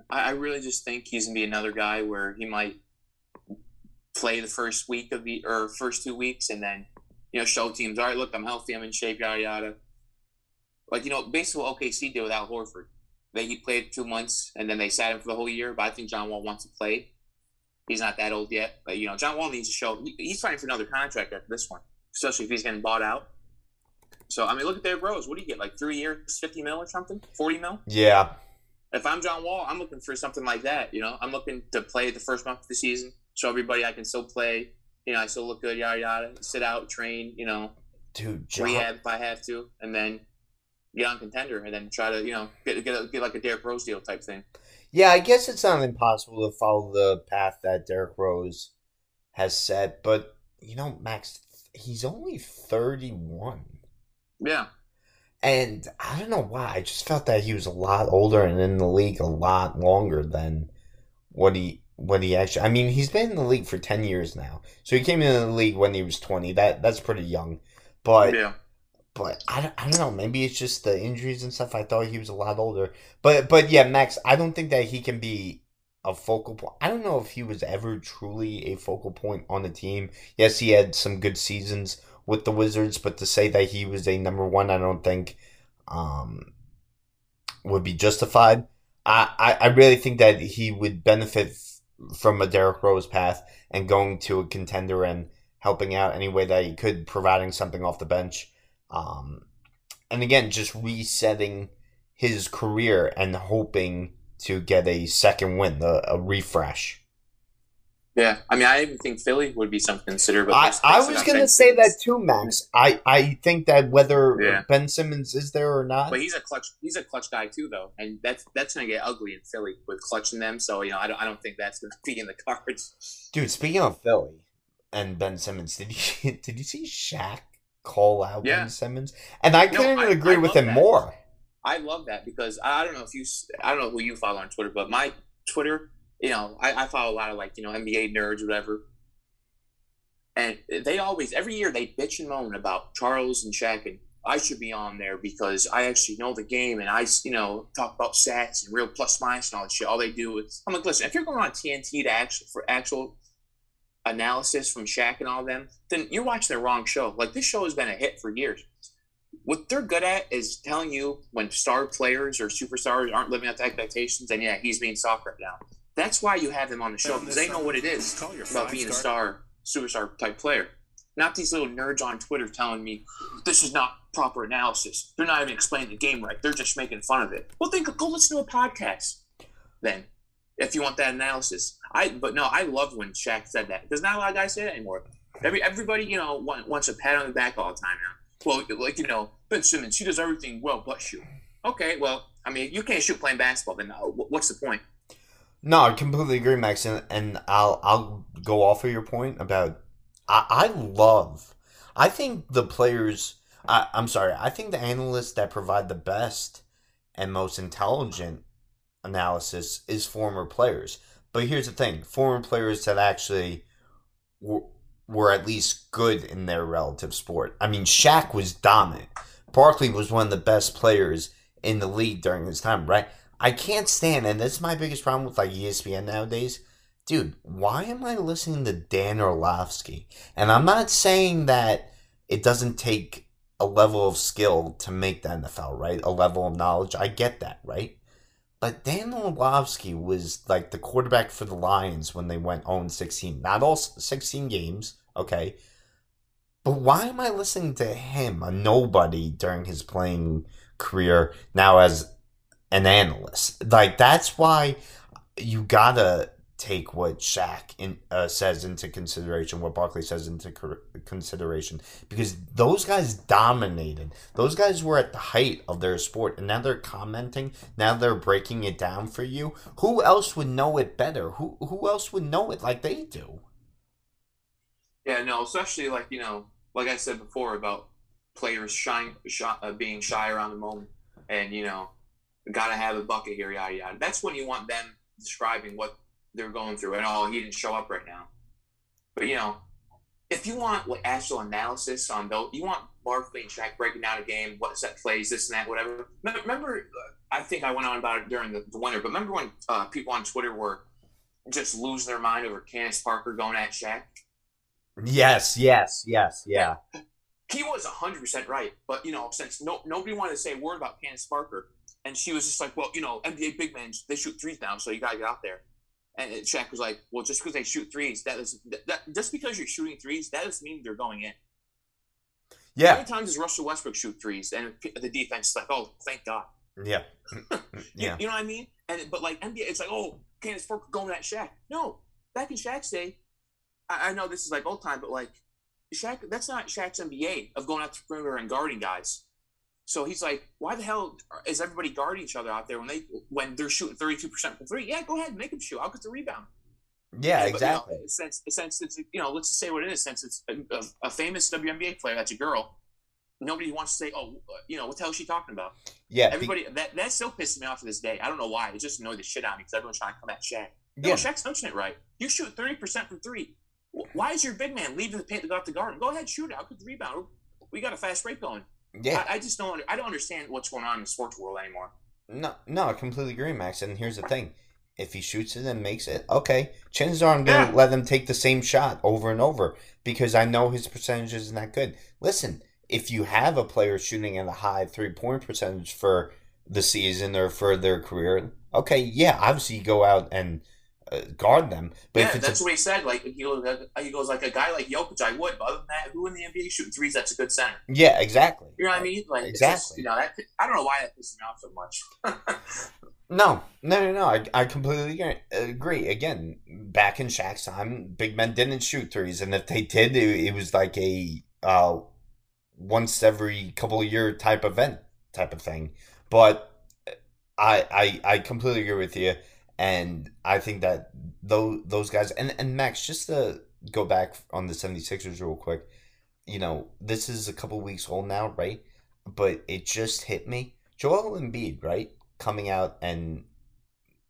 I really just think he's gonna be another guy where he might play the first week of the or first two weeks, and then you know show teams, all right, look, I'm healthy, I'm in shape, yada yada. Like you know, basically what OKC did without Horford. They he played two months, and then they sat him for the whole year. But I think John Wall wants to play. He's not that old yet, but you know, John Wall needs to show. He, he's fighting for another contract after this one, especially if he's getting bought out. So I mean, look at their bros. What do you get? Like three years, fifty mil or something, forty mil? Yeah, if I'm John Wall, I'm looking for something like that. You know, I'm looking to play the first month of the season, show everybody I can still play. You know, I still look good, yada yada. Sit out, train. You know, dude, John... rehab if I have to, and then get on contender, and then try to you know get get, a, get like a Derrick Rose deal type thing. Yeah, I guess it's not impossible to follow the path that Derrick Rose has set, but you know, Max, he's only thirty one. Yeah. And I don't know why. I just felt that he was a lot older and in the league a lot longer than what he what he actually. I mean, he's been in the league for ten years now. So he came into the league when he was twenty. That that's pretty young. But yeah. But I, I don't know. Maybe it's just the injuries and stuff. I thought he was a lot older. But but yeah, Max. I don't think that he can be a focal point. I don't know if he was ever truly a focal point on the team. Yes, he had some good seasons with the Wizards, but to say that he was a number one, I don't think um, would be justified. I, I, I really think that he would benefit from a Derrick Rose path and going to a contender and helping out any way that he could, providing something off the bench. Um, and again, just resetting his career and hoping to get a second win, a, a refresh. Yeah, I mean, I even think Philly would be something to consider. But I, I was going to say that too, Max. I, I think that whether yeah. Ben Simmons is there or not, but he's a clutch. He's a clutch guy too, though, and that's that's going to get ugly in Philly with clutching them. So you know, I don't I don't think that's going to be in the cards. Dude, speaking of Philly and Ben Simmons, did you did you see Shaq call out yeah. Ben Simmons? And I couldn't no, agree I with him that. more. I love that because I don't know if you I don't know who you follow on Twitter, but my Twitter you know, I, I follow a lot of like, you know, NBA nerds, whatever. And they always, every year, they bitch and moan about Charles and Shaq and I should be on there because I actually know the game and I, you know, talk about stats and real plus minus and all that shit. All they do is, I'm like, listen, if you're going on TNT to actual for actual analysis from Shaq and all them, then you're watching the wrong show. Like this show has been a hit for years. What they're good at is telling you when star players or superstars aren't living up to expectations, and yeah, he's being soft right now. That's why you have them on the show because they know what it is about being a star, superstar type player. Not these little nerds on Twitter telling me this is not proper analysis. They're not even explaining the game right. They're just making fun of it. Well, then go listen to a podcast. Then, if you want that analysis, I but no, I love when Shaq said that because not a lot of guys say that anymore. Every everybody you know wants a pat on the back all the time now. Well, like you know Ben Simmons, he does everything well but shoot. Okay, well, I mean, you can't shoot playing basketball. Then what's the point? No, I completely agree, Max, and, and I'll I'll go off of your point about I, I love I think the players I, I'm sorry, I think the analysts that provide the best and most intelligent analysis is former players. But here's the thing: former players that actually were, were at least good in their relative sport. I mean, Shaq was dominant. Barkley was one of the best players in the league during his time, right? I can't stand, and this is my biggest problem with like ESPN nowadays. Dude, why am I listening to Dan Orlovsky? And I'm not saying that it doesn't take a level of skill to make the NFL, right? A level of knowledge. I get that, right? But Dan Orlovsky was like the quarterback for the Lions when they went 0 16. Not all 16 games, okay? But why am I listening to him, a nobody, during his playing career, now as an analyst. Like that's why you gotta take what Shaq in, uh, says into consideration, what Barkley says into consideration, because those guys dominated. Those guys were at the height of their sport, and now they're commenting. Now they're breaking it down for you. Who else would know it better? Who who else would know it like they do? Yeah, no, especially like you know, like I said before about players shy, shy uh, being shy around the moment, and you know got to have a bucket here, yada yada. That's when you want them describing what they're going through, and oh, he didn't show up right now. But you know, if you want like actual analysis on though, you want Barkley and Shaq breaking down a game, what set plays, this and that, whatever. Remember, uh, I think I went on about it during the, the winter, but remember when uh, people on Twitter were just losing their mind over Candace Parker going at Shaq? Yes, yes, yes, yeah. He was 100% right, but you know, since no, nobody wanted to say a word about Candace Parker, and she was just like, well, you know, NBA big men, they shoot threes now, so you got to get out there. And Shaq was like, well, just because they shoot threes, that is that, that, just because you're shooting threes, that doesn't mean they're going in. Yeah. How many times does Russell Westbrook shoot threes, and the defense is like, oh, thank God. Yeah. yeah. You, know what I mean? And but like NBA, it's like, oh, Candace Parker going at Shaq. No, back in Shaq's day, I, I know this is like old time, but like Shaq, that's not Shaq's NBA of going out to perimeter and guarding guys. So he's like, why the hell is everybody guarding each other out there when they when they're shooting thirty two percent from three? Yeah, go ahead, and make them shoot. I'll get the rebound. Yeah, exactly. you know, since since it's you know, let's just say what it is. Since it's a, a, famous WNBA player that's a girl, nobody wants to say, oh, uh, you know, what the hell is she talking about? Yeah, everybody be- that that still pisses me off to this day. I don't know why. It just annoyed the shit out of me because everyone's trying to come at Shaq. No, yeah. Shaq's touching it right. You shoot thirty percent from three. Why is your big man leaving the paint to go out the garden? Go ahead, shoot it. I'll get the rebound. We got a fast break going. Yeah, I, I, just don't. I don't understand what's going on in the sports world anymore. No, no, I completely agree, Max. And here's the thing: if he shoots it and makes it, okay, chances are I'm gonna yeah. let him take the same shot over and over because I know his percentage isn't that good. Listen, if you have a player shooting at a high three point percentage for the season or for their career, okay, yeah, obviously you go out and uh, guard them. But yeah, that's a, what he said. Like he goes, he goes like a guy like Jokic, I would. But other than that, who in the NBA shooting threes? That's a good center. yeah, exactly. You know what I mean? Like it's just, Exactly. you know, that, I don't know why that pisses me off so much. No, no, no, no. I, I completely agree. agree. Again, back in Shaq's time, big men didn't shoot threes, and if they did, it, it was like a uh, once every couple of year type event type of thing. But I, I, I completely agree with you, and I think that those those guys and and Max, just to go back on the 76ers real quick, you know, this is a couple weeks old now, right? But it just hit me. Joel Embiid, right? Coming out and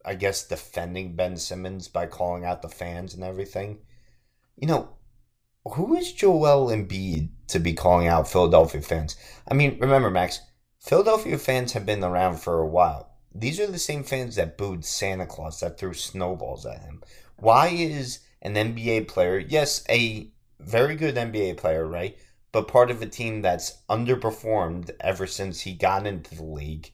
I guess defending Ben Simmons by calling out the fans and everything. You know, who is Joel Embiid to be calling out Philadelphia fans? I mean, remember, Max, Philadelphia fans have been around for a while. These are the same fans that booed Santa Claus, that threw snowballs at him. Why is an NBA player, yes, a very good NBA player, right? But part of a team that's underperformed ever since he got into the league.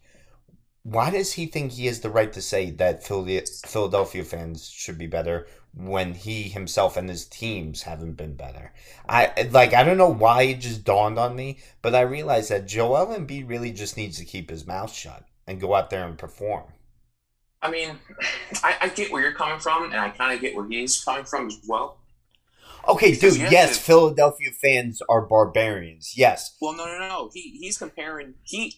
Why does he think he has the right to say that Philadelphia fans should be better when he himself and his teams haven't been better? I like I don't know why it just dawned on me, but I realized that Joel Embiid really just needs to keep his mouth shut and go out there and perform. I mean, I, I get where you're coming from, and I kind of get where he's coming from as well. Okay, Because dude, yes, to- Philadelphia fans are barbarians. Yes. Well, no, no, no. He he's comparing he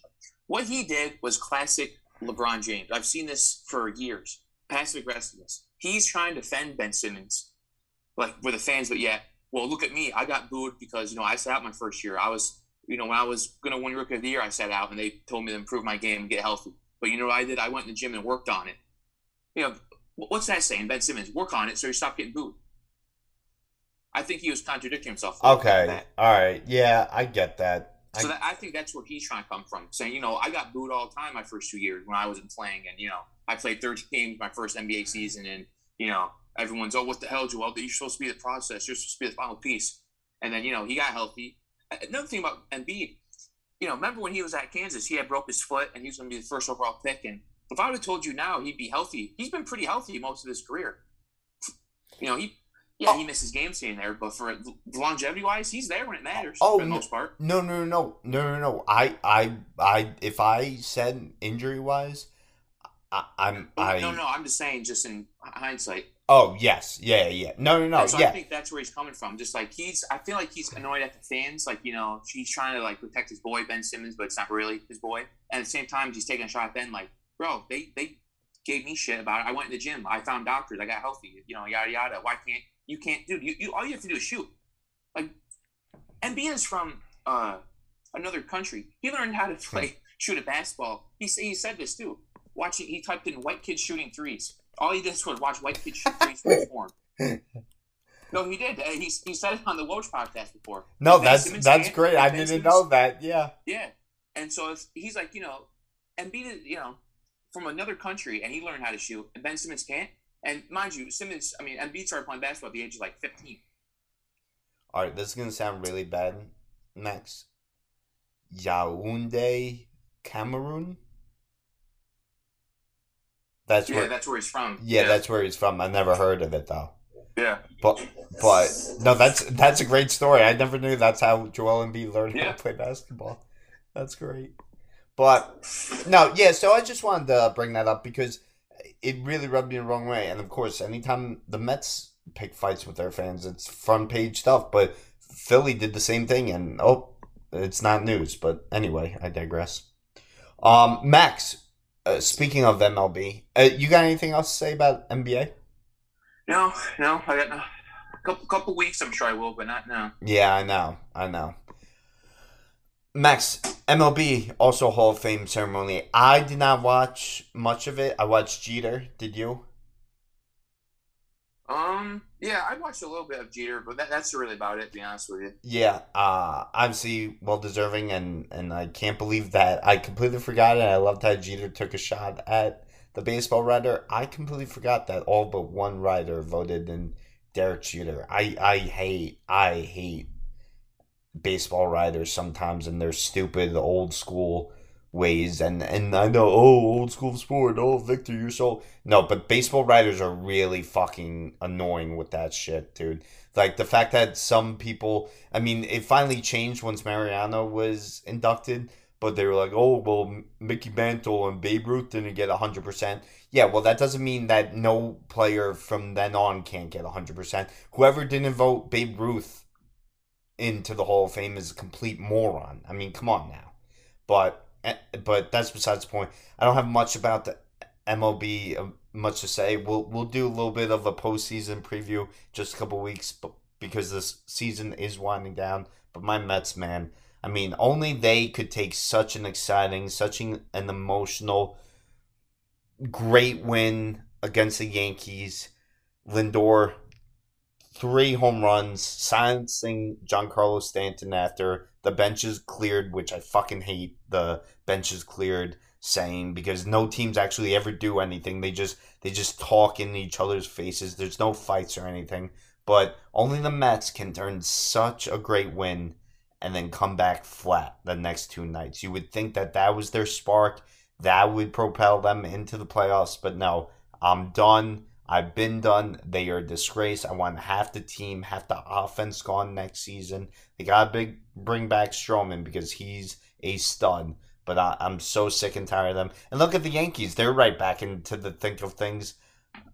what he did was classic LeBron James. I've seen this for years. Passive aggressiveness. He's trying to defend Ben Simmons, like with the fans, but yet, well, look at me. I got booed because you know I sat out my first year. I was, you know, when I was gonna win Rookie of the Year, I sat out, and they told me to improve my game and get healthy. But you know what I did? I went in the gym and worked on it. You know, what's that saying? Ben Simmons, work on it so you stop getting booed. I think he was contradicting himself. Okay. All right. Yeah, I get that. I, So that, I think that's where he's trying to come from, saying, you know, I got booed all the time my first two years when I wasn't playing, and you know, I played 30 games my first NBA season, and you know, everyone's, oh, what the hell, Joel? You're supposed to be the process. You're supposed to be the final piece. And then you know, he got healthy. Another thing about Embiid, you know, remember when he was at Kansas, he had broke his foot, and he was going to be the first overall pick. And if I would have told you now he'd be healthy, he's been pretty healthy most of his career. You know, he. Yeah, he misses games here and there, but for longevity wise, he's there when it matters Oh, for the no. most part. no, no, no, no, no, no. I, I, I. If I said injury wise, I, I'm. Well, I. no, no, I'm just saying, just in hindsight. Oh yes, yeah, yeah. No, no, no. And so I think that's where he's coming from. Just like he's, I feel like he's annoyed at the fans. Like you know, he's trying to like protect his boy Ben Simmons, but it's not really his boy. And at the same time, he's taking a shot at Ben. Like, bro, they they gave me shit about it. I went in the gym. I found doctors. I got healthy. You know, yada yada. Why can't you can't, dude? You, you all you have to do is shoot. Like, Embiid is from uh, another country. He learned how to play shoot a basketball. He he said this too. Watching, he typed in white kids shooting threes. All he did was watch white kids shoot threes from his form. No, he did. He, he said it on the Woj podcast before. No, that's Simmons that's great. I didn't Simmons- know that. Yeah. Yeah, and so he's like, you know, Embiid is, you know, from another country, and he learned how to shoot, and Ben Simmons can't. And mind you, Simmons, I mean, and Embiid started playing basketball at the age of like 15. All right, this is gonna sound really bad. Next, Yaounde, Cameroon. That's Yeah, where. that's where he's from. yeah, that's where he's from. I never heard of it though. yeah. But but no, that's that's a great story. I never knew that's how Joel Embiid learned how to play basketball. That's great. But no, yeah. So I just wanted to bring that up because it really rubbed me the wrong way. And of course, anytime the Mets pick fights with their fans, it's front page stuff. But Philly did the same thing, and oh, it's not news. But anyway, I digress. Um, Max, uh, speaking of MLB, uh, you got anything else to say about NBA? No, no, I got no. Couple couple weeks, I'm sure I will, but not now. Yeah, I know. I know. Max, MLB also Hall of Fame ceremony. I did not watch much of it. I watched Jeter. Did you? Um, yeah, I watched a little bit of Jeter, but that, that's really about it. To be honest with you. Yeah. Uh, obviously well deserving, and and I can't believe that I completely forgot it. I loved how Jeter took a shot at the baseball writer. I completely forgot that all but one writer voted in Derek Jeter. I I hate I hate baseball writers sometimes and their stupid old school ways and and I know oh old school sport oh Victor you're so no but baseball writers are really fucking annoying with that shit dude. Like the fact that some people I mean it finally changed once Mariano was inducted but they were like oh well Mickey Mantle and Babe Ruth didn't get 100% yeah well that doesn't mean that no player from then on can't get 100% whoever didn't vote Babe Ruth into the Hall of Fame is a complete moron. I mean come on now. But but that's besides the point. I don't have much about the MLB uh, much to say. We'll we'll do a little bit of a postseason preview just a couple weeks, because this season is winding down. But my Mets, man, I mean, only they could take such an exciting, such an emotional, great win against the Yankees. Lindor, three home runs, silencing Giancarlo Stanton after the benches cleared, which I fucking hate the benches cleared saying because no teams actually ever do anything. They just they just talk in each other's faces. There's no fights or anything. But only the Mets can turn such a great win and then come back flat the next two nights. You would think that that was their spark. That would propel them into the playoffs, but no. I'm done. I've been done. They are a disgrace. I want half the team, half the offense gone next season. They got to bring back Stroman because he's a stud. But I, am so sick and tired of them. And look at the Yankees. They're right back into the think of things.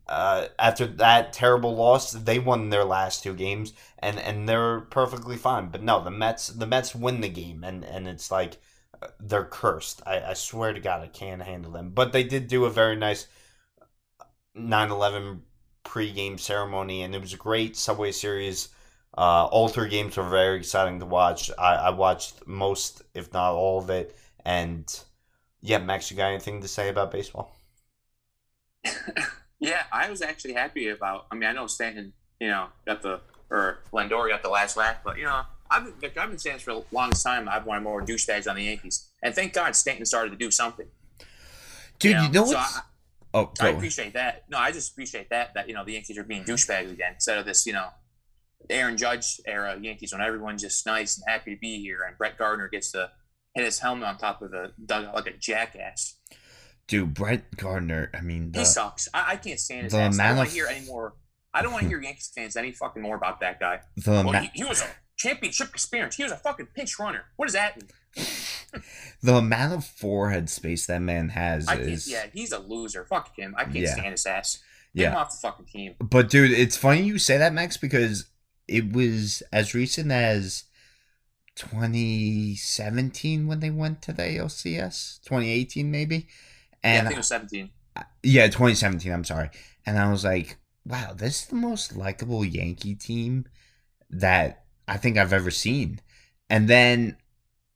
Uh, after that terrible loss, they won their last two games, and, and they're perfectly fine. But no, the Mets the Mets win the game, and, and it's like uh, they're cursed. I, I swear to God, I can't handle them. But they did do a very nice 9/11 pre-game ceremony, and it was a great Subway Series. Uh, Alter games were very exciting to watch. I, I watched most, if not all of it, and yeah, Max, you got anything to say about baseball? yeah, I was actually happy about. I mean, I know Stanton, you know, got the or Lindor got the last laugh, but you know, I've been, I've been saying this for a long time. I've wanted more douchebags on the Yankees, and thank God Stanton started to do something. Dude, you know, you know so I, Oh, I appreciate that. No, I just appreciate that that you know the Yankees are being douchebags again instead of this you know Aaron Judge era Yankees when everyone's just nice and happy to be here and Brett Gardner gets to hit his helmet on top of the dugout like a jackass. Dude, Brett Gardner, I mean, the, he sucks. I, I, can't stand his ass. I don't want to hear any more. I don't want to hear Yankees fans any fucking more about that guy. The well, ma- he, he was a championship experience. He was a fucking pinch runner. What does that mean? the amount of forehead space that man has is yeah, he's a loser. Fuck him. I can't yeah. stand his ass. Get yeah. him off the fucking team. But dude, it's funny you say that, Max, because it was as recent as 2017 when they went to the ALCS. 2018 maybe. And yeah, I think it was 17. Yeah, 2017. I'm sorry. And I was like, wow, this is the most likable Yankee team that I think I've ever seen. And then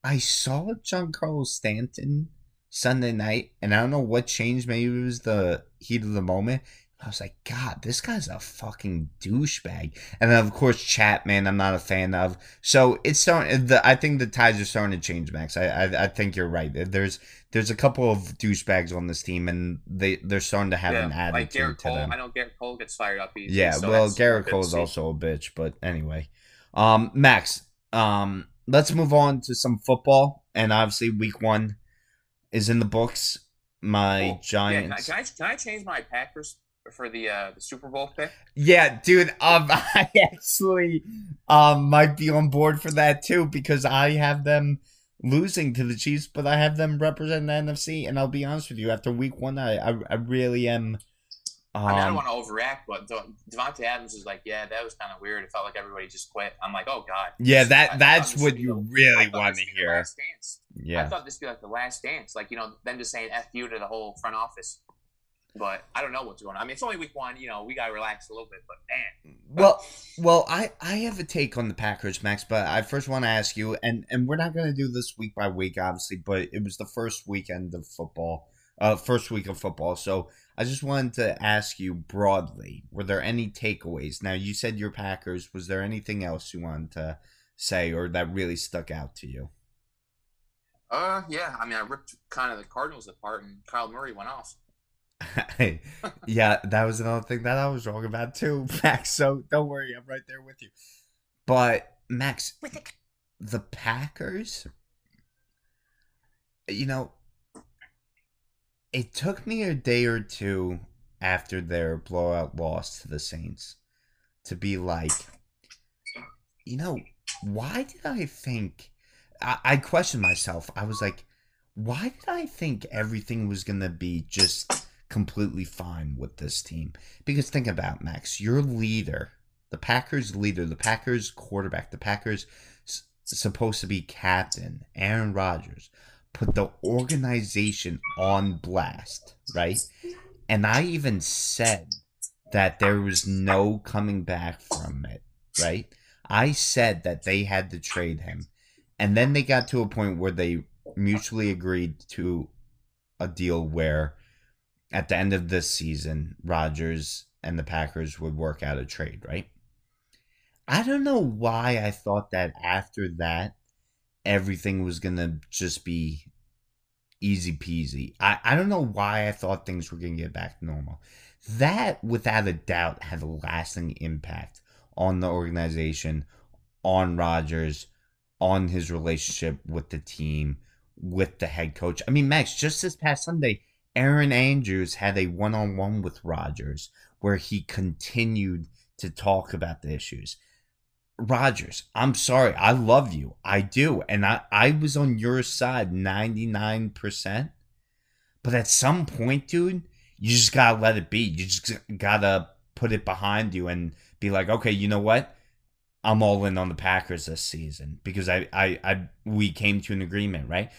I saw John Giancarlo Stanton Sunday night, and I don't know what changed. Maybe it was the heat of the moment. I was like, God, this guy's a fucking douchebag. And then, of course, Chapman, I'm not a fan of. So it's starting. The, I think the tides are starting to change, Max. I, I, I think you're right. There's there's a couple of douchebags on this team, and they they're starting to have yeah, an attitude like Gerrit to Cole, them. I know Gerrit Cole gets fired up easy. Yeah, so well, Gerrit Cole is also a bitch, but anyway, um, Max, um, let's move on to some football. And obviously, week one is in the books. My oh, Giants. Yeah, can, I, can, I, change my Packers for the uh, the Super Bowl pick? Yeah, dude. Um, I actually um might be on board for that too because I have them losing to the Chiefs, but I have them represent the NFC. And I'll be honest with you, after Week One, I I, I really am um, I, mean, I don't um, want to overact, but Davante Adams is like, yeah, that was kind of weird. It felt like everybody just quit. I'm like, oh god. Yeah, that I, that's I what you really want to hear. Yeah, I thought this would be like the last dance, like you know, them just saying "f you" to the whole front office. But I don't know what's going on. I mean, it's only week one. You know, we gotta relax a little bit. But man. Well, well, I I have a take on the Packers, Max. But I first want to ask you, and and we're not gonna do this week by week, obviously. But it was the first weekend of football, uh, first week of football. So I just wanted to ask you broadly, were there any takeaways? Now you said your Packers. Was there anything else you wanted to say or that really stuck out to you? Uh, yeah. I mean, I ripped kind of the Cardinals apart, and Kyler Murray went off. yeah, that was another thing that I was wrong about too, Max. So don't worry, I'm right there with you. But Max, the Packers, you know, it took me a day or two after their blowout loss to the Saints to be like, you know, why did I think? I, I questioned myself. I was like, why did I think everything was gonna be just completely fine with this team? Because think about Max, your leader, the Packers leader, the Packers quarterback, the Packers supposed to be captain, Aaron Rodgers, put the organization on blast, right? And I even said that there was no coming back from it, right? I said that they had to trade him. And then they got to a point where they mutually agreed to a deal where at the end of this season, Rodgers and the Packers would work out a trade, right? I don't know why I thought that after that, everything was to just be easy peasy. I, I don't know why I thought things were to get back to normal. That, without a doubt, had a lasting impact on the organization, on Rodgers, on his relationship with the team, with the head coach. I mean, Max, just this past Sunday, Erin Andrews had a one on one with Rodgers where he continued to talk about the issues. Rodgers, I'm sorry. I love you. I do. And I, I was on your side 99%. But at some point, dude, you just got to let it be. You just got to put it behind you and be like, okay, you know what? I'm all in on the Packers this season because I, I, I, we came to an agreement, right?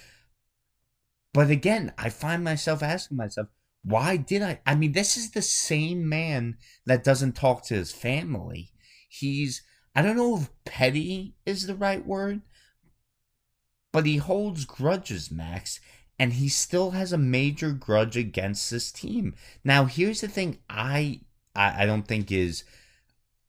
But again, I find myself asking myself, why did I? I mean, this is the same man that doesn't talk to his family. He's, I don't know if petty is the right word, but he holds grudges, Max, and he still has a major grudge against this team. Now, here's the thing I, I, I don't think is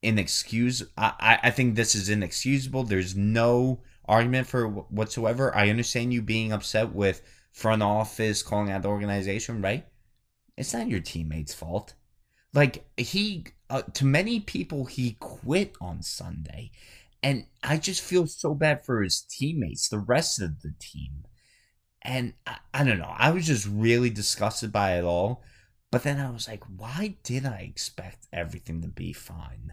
inexcusable. I, I think this is inexcusable. There's no argument for whatsoever. I understand you being upset with front office calling out the organization, right? It's not your teammate's fault. Like he, uh, to many people, he quit on Sunday, and I just feel so bad for his teammates, the rest of the team, and I, I don't know. I was just really disgusted by it all. But then I was like, why did I expect everything to be fine?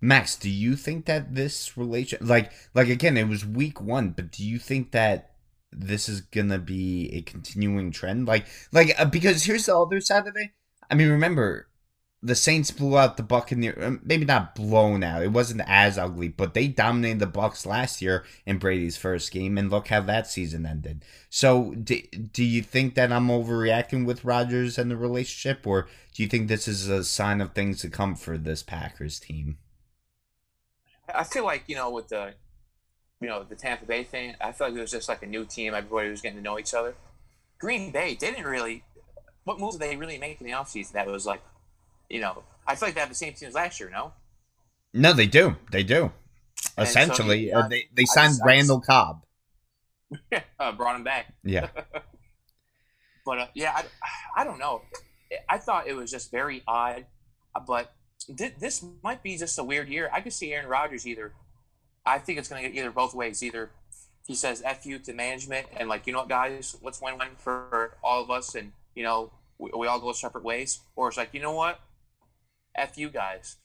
Max, do you think that this relation like like again, it was week 1, but do you think that this is going to be a continuing trend like like uh, because here's the other side of it. I mean, remember the Saints blew out the Buccaneers. Um, maybe not blown out. It wasn't as ugly, but they dominated the Bucks last year in Brady's first game, and look how that season ended. So, do, do you think that I'm overreacting with Rodgers and the relationship, or do you think this is a sign of things to come for this Packers team? I feel like you know with the, you know the Tampa Bay thing. I feel like it was just like a new team. Everybody was getting to know each other. Green Bay didn't really. What moves did they really make in the offseason that was like, you know, I feel like they have the same team as last year. No. No, they do. They do. And Essentially, so, uh, they they signed just, Randall Cobb. uh, brought him back. Yeah. but uh, yeah, I, I don't know. I thought it was just very odd, but th- this might be just a weird year. I could see Aaron Rodgers either. I think it's going to get either both ways. Either he says "f you" to management and like, you know what, guys, let's win-win for all of us, and you know we, we all go separate ways, or it's like, you know what, "f you" guys.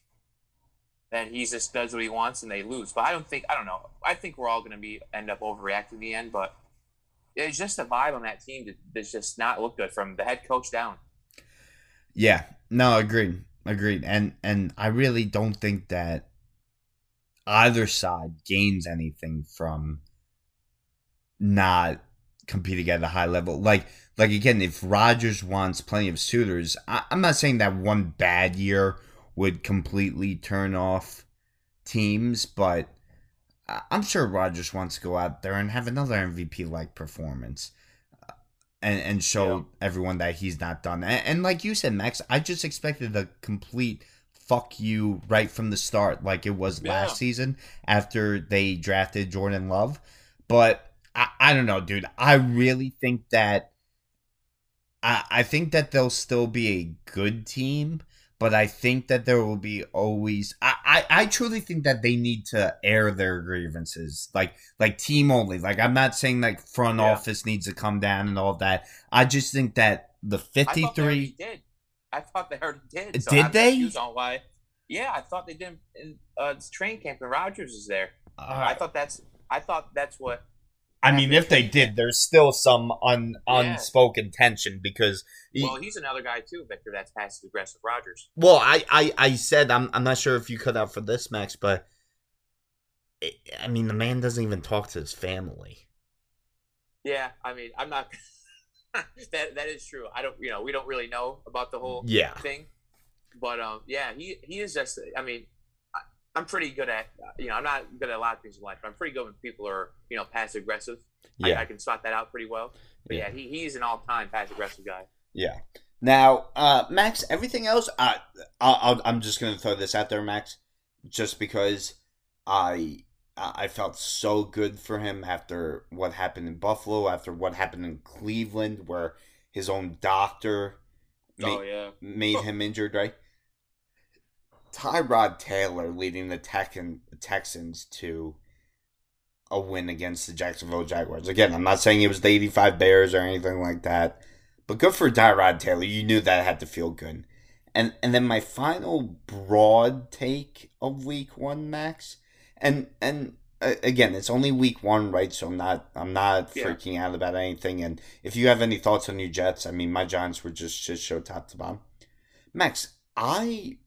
Then he just does what he wants and they lose. But I don't think I don't know. I think we're all going to be end up overreacting in the end. But it's just a vibe on that team that's just not look good from the head coach down. Yeah, no, agreed. Agreed. And and I really don't think that either side gains anything from not competing at a high level. Like like again, if Rodgers wants plenty of suitors, I, I'm not saying that one bad year would completely turn off teams, but I'm sure Rodgers wants to go out there and have another MVP like performance uh, and and show yeah. everyone that he's not done. And, and, like you said, Max, I just expected a complete fuck you right from the start, like it was yeah. last season after they drafted Jordan Love. But I, I don't know, dude. I really think that I I think that they'll still be a good team but I think that there will be always I, I, I truly think that they need to air their grievances like like team only like I'm not saying like front yeah. office needs to come down and all that I just think that the they 53 did. I thought they already did. So Did I'm they? confused On why? Yeah, I thought they did in uh, training camp and Rodgers is there. I thought that's. I thought that's what. I mean, if they did, there's still some un, Yeah. unspoken tension because. Well, he's another guy too, Victor. That's passive aggressive. Rodgers. Well, I, I, I said I'm I'm not sure if you cut out for this, Max, but I I mean the man doesn't even talk to his family. Yeah, I mean, I'm not. that that is true. I don't. You know, we don't really know about the whole Yeah, thing, but um, yeah, he he is just. I mean, I'm pretty good at. You know, I'm not good at a lot of things in life, but I'm pretty good when people are you know passive aggressive. I, yeah, I can spot that out pretty well. But yeah, he, he's an all time passive aggressive guy. yeah. Now, uh, Max, everything else, I, I'll, I'll, I'm just gonna throw this out there, Max, just because I I felt so good for him after what happened in Buffalo, after what happened in Cleveland, where his own doctor oh yeah. made him injured, right? Tyrod Taylor leading the Tex- Texans to a win against the Jacksonville Jaguars. Again, I'm not saying it was the 85 Bears or anything like that, but good for Tyrod Taylor. You knew that had to feel good. And and then my final broad take of week 1, Max. And and uh, again, it's only week 1, right? So I'm not I'm not Yeah. freaking out about anything and if you have any thoughts on your Jets, I mean, my Giants were just shit show top to bottom. Max, I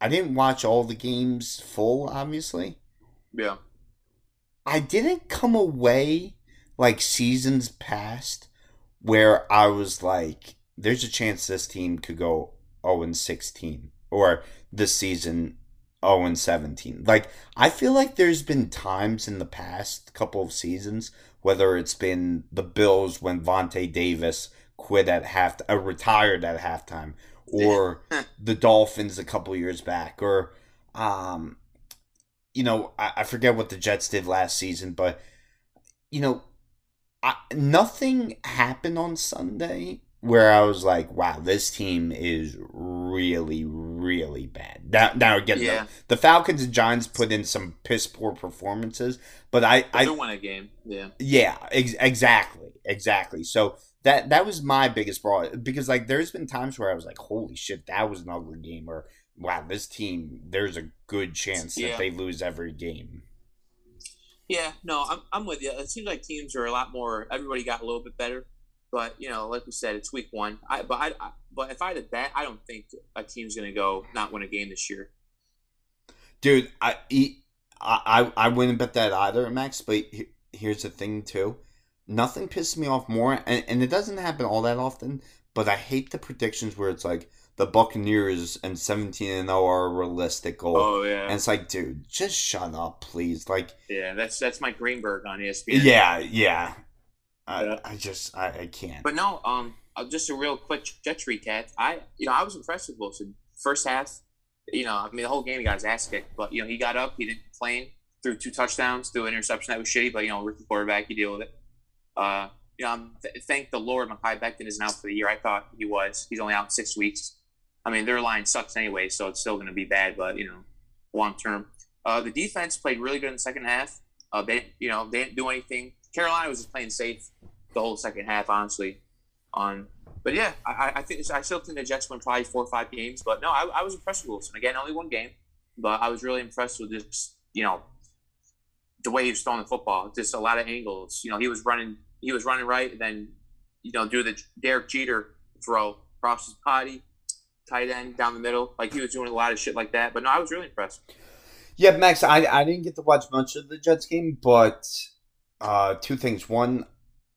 I didn't watch all the games full, obviously. Yeah. I didn't come away like seasons past where I was like, there's a chance this team could go 0 and 16 or this season 0 and 17. Like, I feel like there's been times in the past couple of seasons, whether it's been the Bills when Vontae Davis quit at half, uh, retired at halftime, or the Dolphins a couple years back, or um, you know, I, I forget what the Jets did last season, but you know, I, nothing happened on Sunday where I was like, "Wow, this team is really, really bad." Now, now again, Yeah. the, the Falcons and Giants put in some piss poor performances, but I, But I won a game. Yeah. yeah, ex- exactly, exactly. So that that was my biggest problem because like there's been times where I was like, "Holy shit, that was an ugly game," or "Wow, this team, there's a good chance that Yeah. they lose every game." Yeah, no, I'm, I'm with you. It seems like teams are a lot more. Everybody got a little bit better, but you know, like we said, it's week one. I but I, I but if I had a bet, I don't think a team's gonna go not win a game this year. Dude, I I I wouldn't bet that either, Max. But here's the thing too, nothing pisses me off more, and, and it doesn't happen all that often. But I hate the predictions where it's like the Buccaneers and seventeen and zero are a realistic goal. Oh yeah, And it's like, dude, just shut up, please. Like, yeah. That's that's Mike Greenberg on ESPN. yeah, yeah. I, Yeah. I just, I, I can't. But no, um, uh, just a real quick Jets recap. I, you know, I was impressed with Wilson. First half, you know, I mean, the whole game he got his ass kicked, but you know, he got up, he didn't complain, threw two touchdowns, threw an interception that was shitty, but you know, rookie quarterback, you deal with it. Uh, you know, I'm- th- thank the Lord, Mekhi Becton isn't out for the year. I thought he was. He's only out six weeks. I mean, their line sucks anyway, so it's still going to be bad, but you know, long term. Uh, the defense played really good in the second half. Uh, they, you know, they didn't do anything. Carolina was just playing safe the whole second half, honestly. On, but yeah, I, I- think I still think the Jets win probably four or five games. But no, I, I was impressed with Wilson. Again, only one game, but I was really impressed with just you know the way he was throwing the football. Just a lot of angles. You know, he was running, he was running right, and then you know do the Derek Jeter throw across his body, tight end down the middle. Like he was doing a lot of shit like that. But no, I was really impressed. Yeah, Max, I, I didn't get to watch much of the Jets game, but uh, two things. One,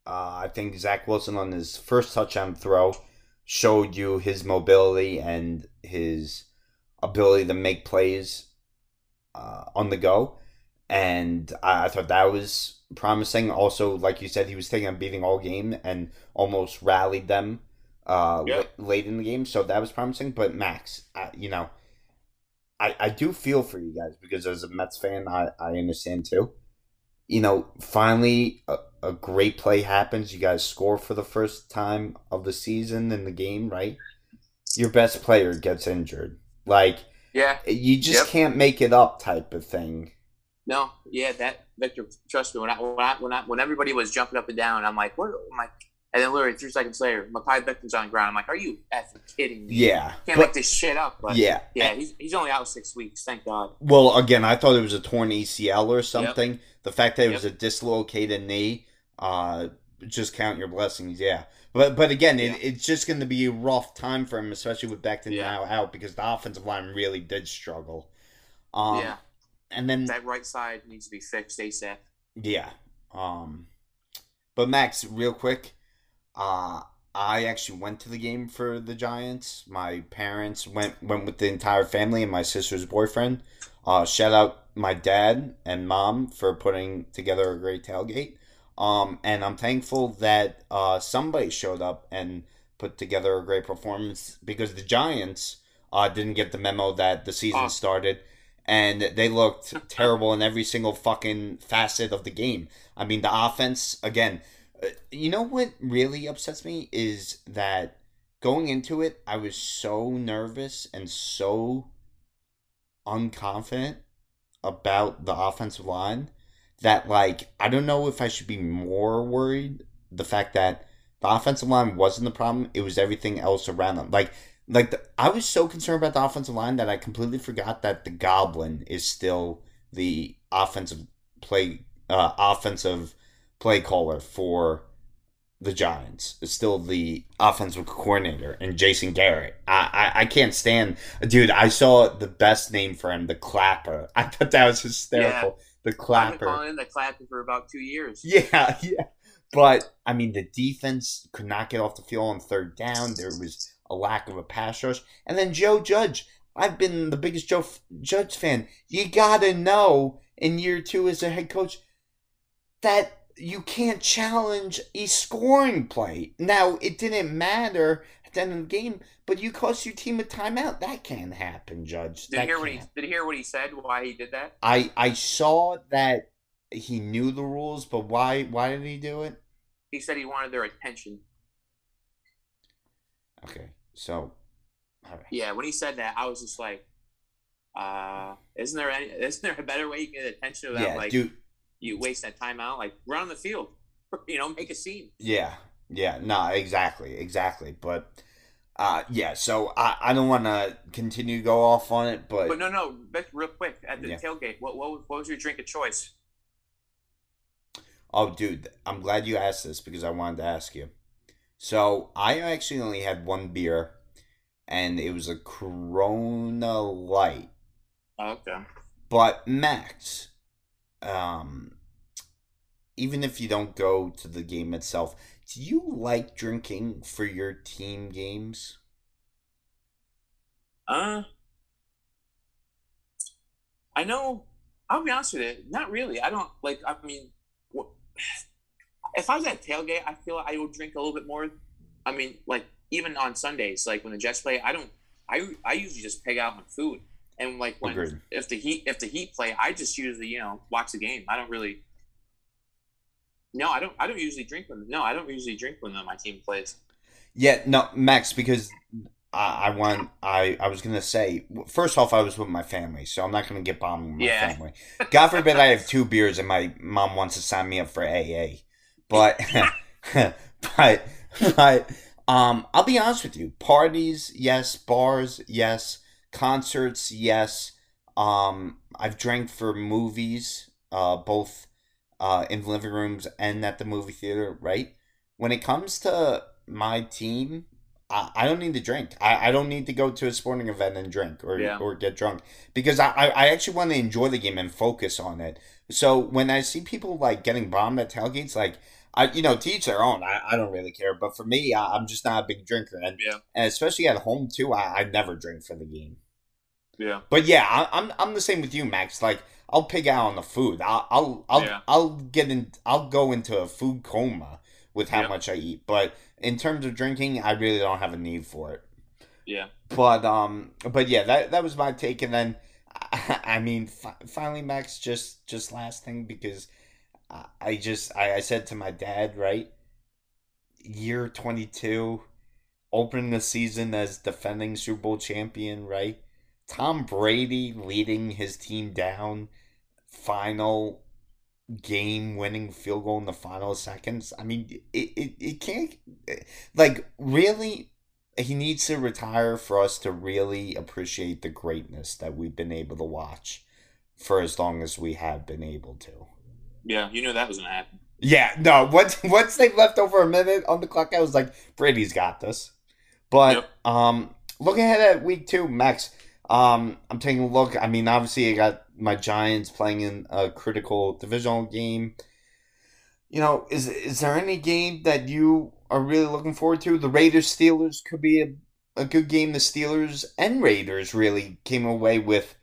uh, I think Zach Wilson on his first touchdown throw showed you his mobility and his ability to make plays uh, on the go. And I, I thought that was promising. Also, like you said, he was taking a beating all game and almost rallied them uh, Yeah. la- late in the game. So that was promising. But Max, uh, you know, I, I do feel for you guys because as a Mets fan, I, I understand too. You know, finally a, a great play happens. You guys score for the first time of the season in the game, right? Your best player gets injured. Like, Yeah. you just Yep. can't make it up type of thing. No, yeah, that Victor. Trust me, when I when I when I when everybody was jumping up and down, I'm like, what? I'm like, And then literally three seconds later, Mekhi Becton's on the ground. I'm like, are you effing kidding me? Yeah, Can't but- make this shit up. But yeah, yeah, he's, he's only out six weeks. Thank God. Well, again, I thought it was a torn ACL or something. The fact that it was a dislocated knee, uh, just count your blessings. Yeah, but but again, Yeah. it, it's just going to be a rough time for him, especially with Becton Yeah. now out because the offensive line really did struggle. Um, yeah, and then that right side needs to be fixed ASAP. yeah, um, but Max, real quick, uh, I actually went to the game for the Giants. My parents went went with the entire family and my sister's boyfriend. Uh, shout out my dad and mom for putting together a great tailgate. Um, and I'm thankful that uh, somebody showed up and put together a great performance because the Giants uh, didn't get the memo that the season started and they looked terrible in every single fucking facet of the game. I mean, the offense, again, uh, you know what really upsets me is that going into it, I was so nervous and so unconfident about the offensive line that like I don't know if I should be more worried the fact that the offensive line wasn't the problem, it was everything else around them. Like like the, I was so concerned about the offensive line that I completely forgot that the Goblin is still the offensive play uh, offensive play caller for the Giants. It's still the offensive coordinator and Jason Garrett. I, I I can't stand dude. I saw the best name for him, the Clapper. I thought that was hysterical. The I've been Clapper. calling the clapper for about two years. Yeah, yeah. But I mean, the defense could not get off the field on third down. There was a lack of a pass rush, and then Joe Judge. I've been the biggest Joe F- Judge fan. You gotta know in year two as a head coach that you can't challenge a scoring play. Now it didn't matter at the end of the game, but you cost your team a timeout. That can't happen, Judge. Did that you hear what he did? You hear what he said? Why he did that? I I saw that he knew the rules, but why why did he do it? He said he wanted their attention. Okay, so right. Yeah, when he said that, I was just like, uh, isn't there any? Isn't there a better way you can get attention without yeah, like dude. you waste that time out? Like run on the field, you know, make a scene. Yeah, yeah, no, exactly, exactly. But uh, yeah, so I I don't want to continue to go off on it, but, But no, no, real quick at the Yeah. tailgate, what, what what was your drink of choice? oh, dude, I'm glad you asked this because I wanted to ask you. So I actually only had one beer, and it was a Corona Light. Okay. But Max, um, even if you don't go to the game itself, do you like drinking for your team games? Uh, I know. I'll be honest with you. Not really. I don't like. I mean, if I was at tailgate, I feel I would drink a little bit more. I mean, like even on Sundays, like when the Jets play, I don't. I I usually just peg out my food, and like when Agreed. if the Heat if the Heat play, I just usually you know watch the game. I don't really. No, I don't. I don't usually drink when. No, I don't usually drink when my team plays. Yeah, no, Max, because I, I want I I was gonna say first off, I was with my family, so I'm not gonna get bombed with my Yeah. family. God forbid I have two beers and my mom wants to sign me up for AA, but but but um, I'll be honest with you. Parties, yes. Bars, yes. Concerts, yes. Um, I've drank for movies, uh, both uh, in living rooms and at the movie theater. Right. When it comes to my team, I, I don't need to drink. I, I don't need to go to a sporting event and drink or Yeah. or get drunk because I, I I actually want to enjoy the game and focus on it. So when I see people like getting bombed at tailgates, like I, you know, teach their own. I, I don't really care. But for me, I, I'm just not a big drinker, and, Yeah. and especially at home too. I, I never drink for the game. Yeah. But yeah, I, I'm I'm the same with you, Max. Like I'll pig out on the food. I'll I'll I'll, Yeah. I'll get in. I'll go into a food coma with how Yep. much I eat. But in terms of drinking, I really don't have a need for it. Yeah. But um, but yeah, that that was my take. And then, I, I mean, fi- finally, Max, just just last thing because I, just I, I said to my dad, right, year twenty two, opening the season as defending Super Bowl champion, right. Tom Brady leading his team down, final game winning field goal in the final seconds. I mean, it, it, it can't, like, really, he needs to retire for us to really appreciate the greatness that we've been able to watch for as long as we have been able to. Yeah, you knew that was to happen. Yeah, no, once, once they left over a minute on the clock, I was like, Brady's got this. But, yep. um, looking ahead at week two, Max, um, I'm taking a look. I mean, obviously, I got my Giants playing in a critical divisional game. You know, is is there any game that you are really looking forward to? The Raiders Steelers could be a, a good game. The Steelers and Raiders really came away with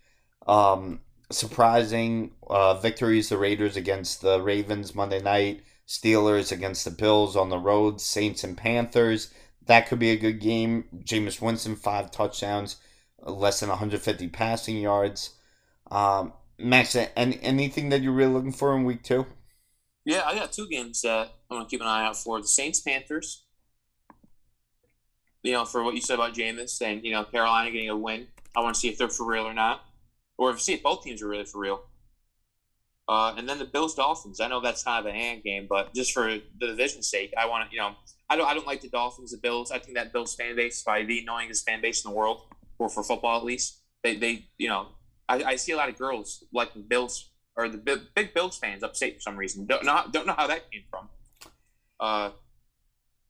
um, surprising uh, victories. The Raiders against the Ravens Monday night, Steelers against the Bills on the road, Saints and Panthers. That could be a good game. Jameis Winston, five touchdowns, less than 150 passing yards. Um, Max, any, anything that you're really looking for in week two? Yeah, I got two games that I'm gonna keep an eye out for: the Saints Panthers. You know, for what you said about Jameis and you know Carolina getting a win, I want to see if they're for real or not, or if see if both teams are really for real. Uh, and then the Bills Dolphins. I know that's kind of a hand game, but just for the division's sake, I want to. You know, I don't. I don't like the Dolphins, the Bills. I think that Bills fan base, by the annoyingest fan base in the world, or for football at least, they, they you know I, I see a lot of girls like the Bills or the big, big Bills fans upstate for some reason. Don't know don't know how that came from. Uh,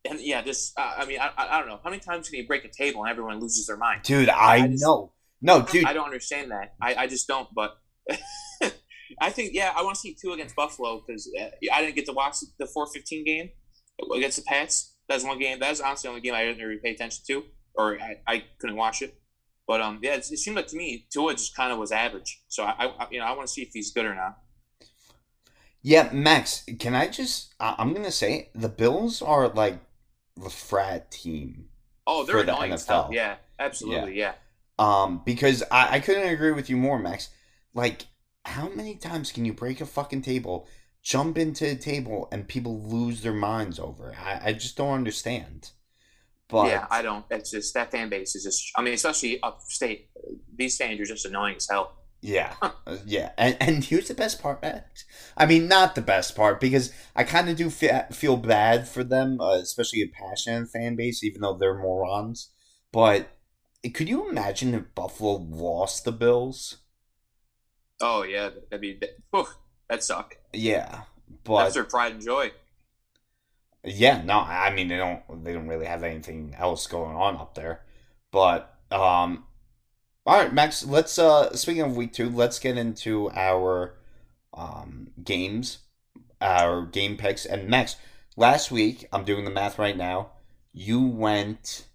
and yeah, this uh, I mean I, I don't know how many times can you break a table and everyone loses their mind. Dude, I, I just, know. No, dude, I don't understand that. I, I just don't. But I think yeah, I want to see Tua against Buffalo because uh, I didn't get to watch the four fifteen game against the Pats. That's one game. That's honestly the only game I didn't really pay attention to, or I, I couldn't watch it. But um, yeah, it, it seemed like to me Tua just kind of was average. So I, I you know, I want to see if he's good or not. Yeah, Max, can I just? I'm gonna say the Bills are like the frat team. Oh, they're the NFL. Stuff. Yeah, absolutely. Yeah. yeah. Um, because I, I couldn't agree with you more, Max. Like, how many times can you break a fucking table, jump into a table, and people lose their minds over? it? I, I just don't understand. But yeah, I don't. It's just that fan base is just. I mean, especially upstate, these fans are just annoying as hell. Yeah, uh, yeah, and and here's the best part, Max. I mean, not the best part because I kind of do fe- feel bad for them, uh, especially a passionate fan base, even though they're morons. But could you imagine if Buffalo lost the Bills? Oh yeah, that'd be that suck. Yeah, but that's their pride and joy. Yeah, no, I mean they don't they don't really have anything else going on up there. But um all right, Max, let's uh speaking of week 2, let's get into our um games, our game picks and Max, last week, I'm doing the math right now, you went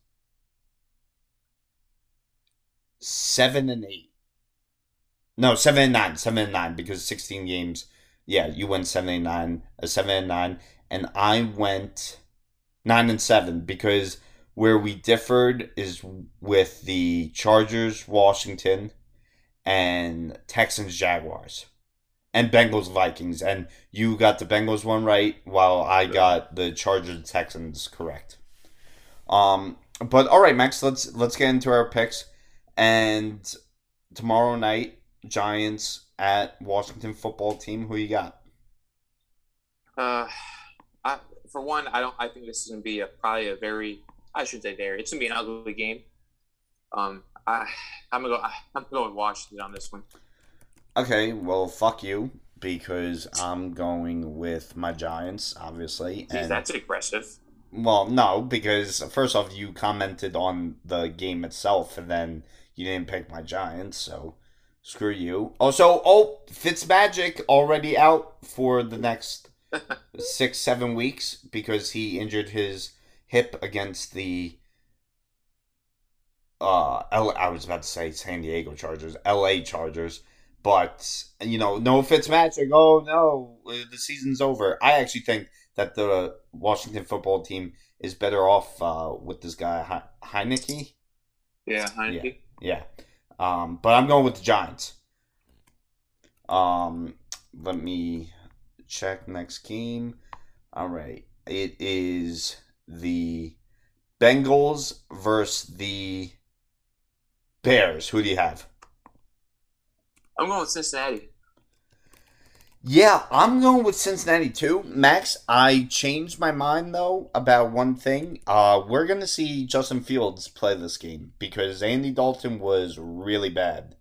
7 and 8. No, 7 and 9, 7 and 9 because 16 games. Yeah, you went 7 and 9, a uh, 7 and 9 and I went nine and seven because where we differed is with the Chargers, Washington, and Texans, Jaguars, and Bengals, Vikings, and you got the Bengals one right, while I got the Chargers, Texans correct. Um, but all right, Max, let's let's get into our picks, and tomorrow night, Giants at Washington football team. Who you got? Uh I, for one, I don't. I think this is going to be a, probably a very. I should say very. It's going to be an ugly game. Um, I, I'm gonna go. I'm gonna go with Washington on this one. Okay, well, fuck you because I'm going with my Giants, obviously. Jeez, and, that's aggressive. Well, no, because first off, you commented on the game itself, and then you didn't pick my Giants, so screw you. Also, oh, Fitzmagic already out for the next six, seven weeks because he injured his hip against the uh L- I was about to say San Diego Chargers, LA Chargers, but you know, no Fitzmagic. Oh no, the season's over. I actually think that the Washington football team is better off uh, with this guy he- Heinicke. Yeah, Heinicke. Yeah, yeah. Um, but I'm going with the Giants. Um, let me check next game. All right. It is the Bengals versus the Bears. Who do you have? I'm going with Cincinnati. Yeah, I'm going with Cincinnati too. Max, I changed my mind though about one thing. Uh, we're gonna see Justin Fields play this game because Andy Dalton was really bad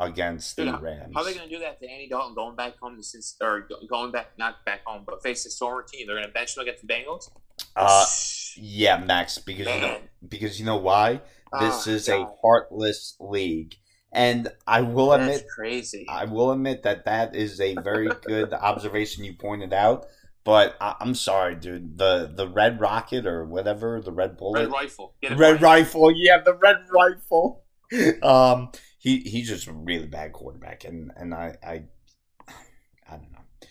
against the Dude, Rams. How are they going to do that to Andy Dalton going back home to since or going back not back home but face his former team? They're going to bench him against the Bengals. Uh, yeah, Max, because you know because you know why? This Oh, is a heartless league, and I will That's admit crazy. I will admit that that is a very good observation you pointed out. But I, I'm sorry, dude. The the red rocket or whatever, the red bullet, Red rifle. Get red right. rifle. Yeah, the red rifle. Um, he he's just a really bad quarterback, and and I I I don't know.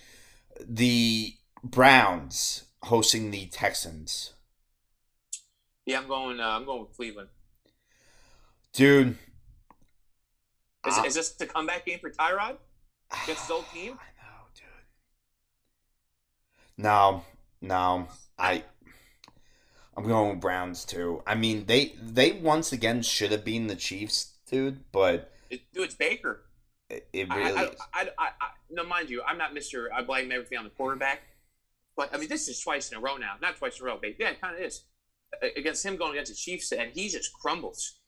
The Browns hosting the Texans, Yeah, I'm going. Uh, I'm going with Cleveland. dude. Is, I- is this the comeback game for Tyrod against his old team? I know, dude. No, no, I. I'm going with Browns too. I mean, they they once again should have been the Chiefs, dude, but It, dude, it's Baker. it, it really I, is. I, I, I, I, no, mind you, I'm not Mister. I blame everything on the quarterback. But I mean, this is twice in a row now. Not twice in a row, babe. Yeah, it kind of is. Against him going against the Chiefs, and he just crumbles.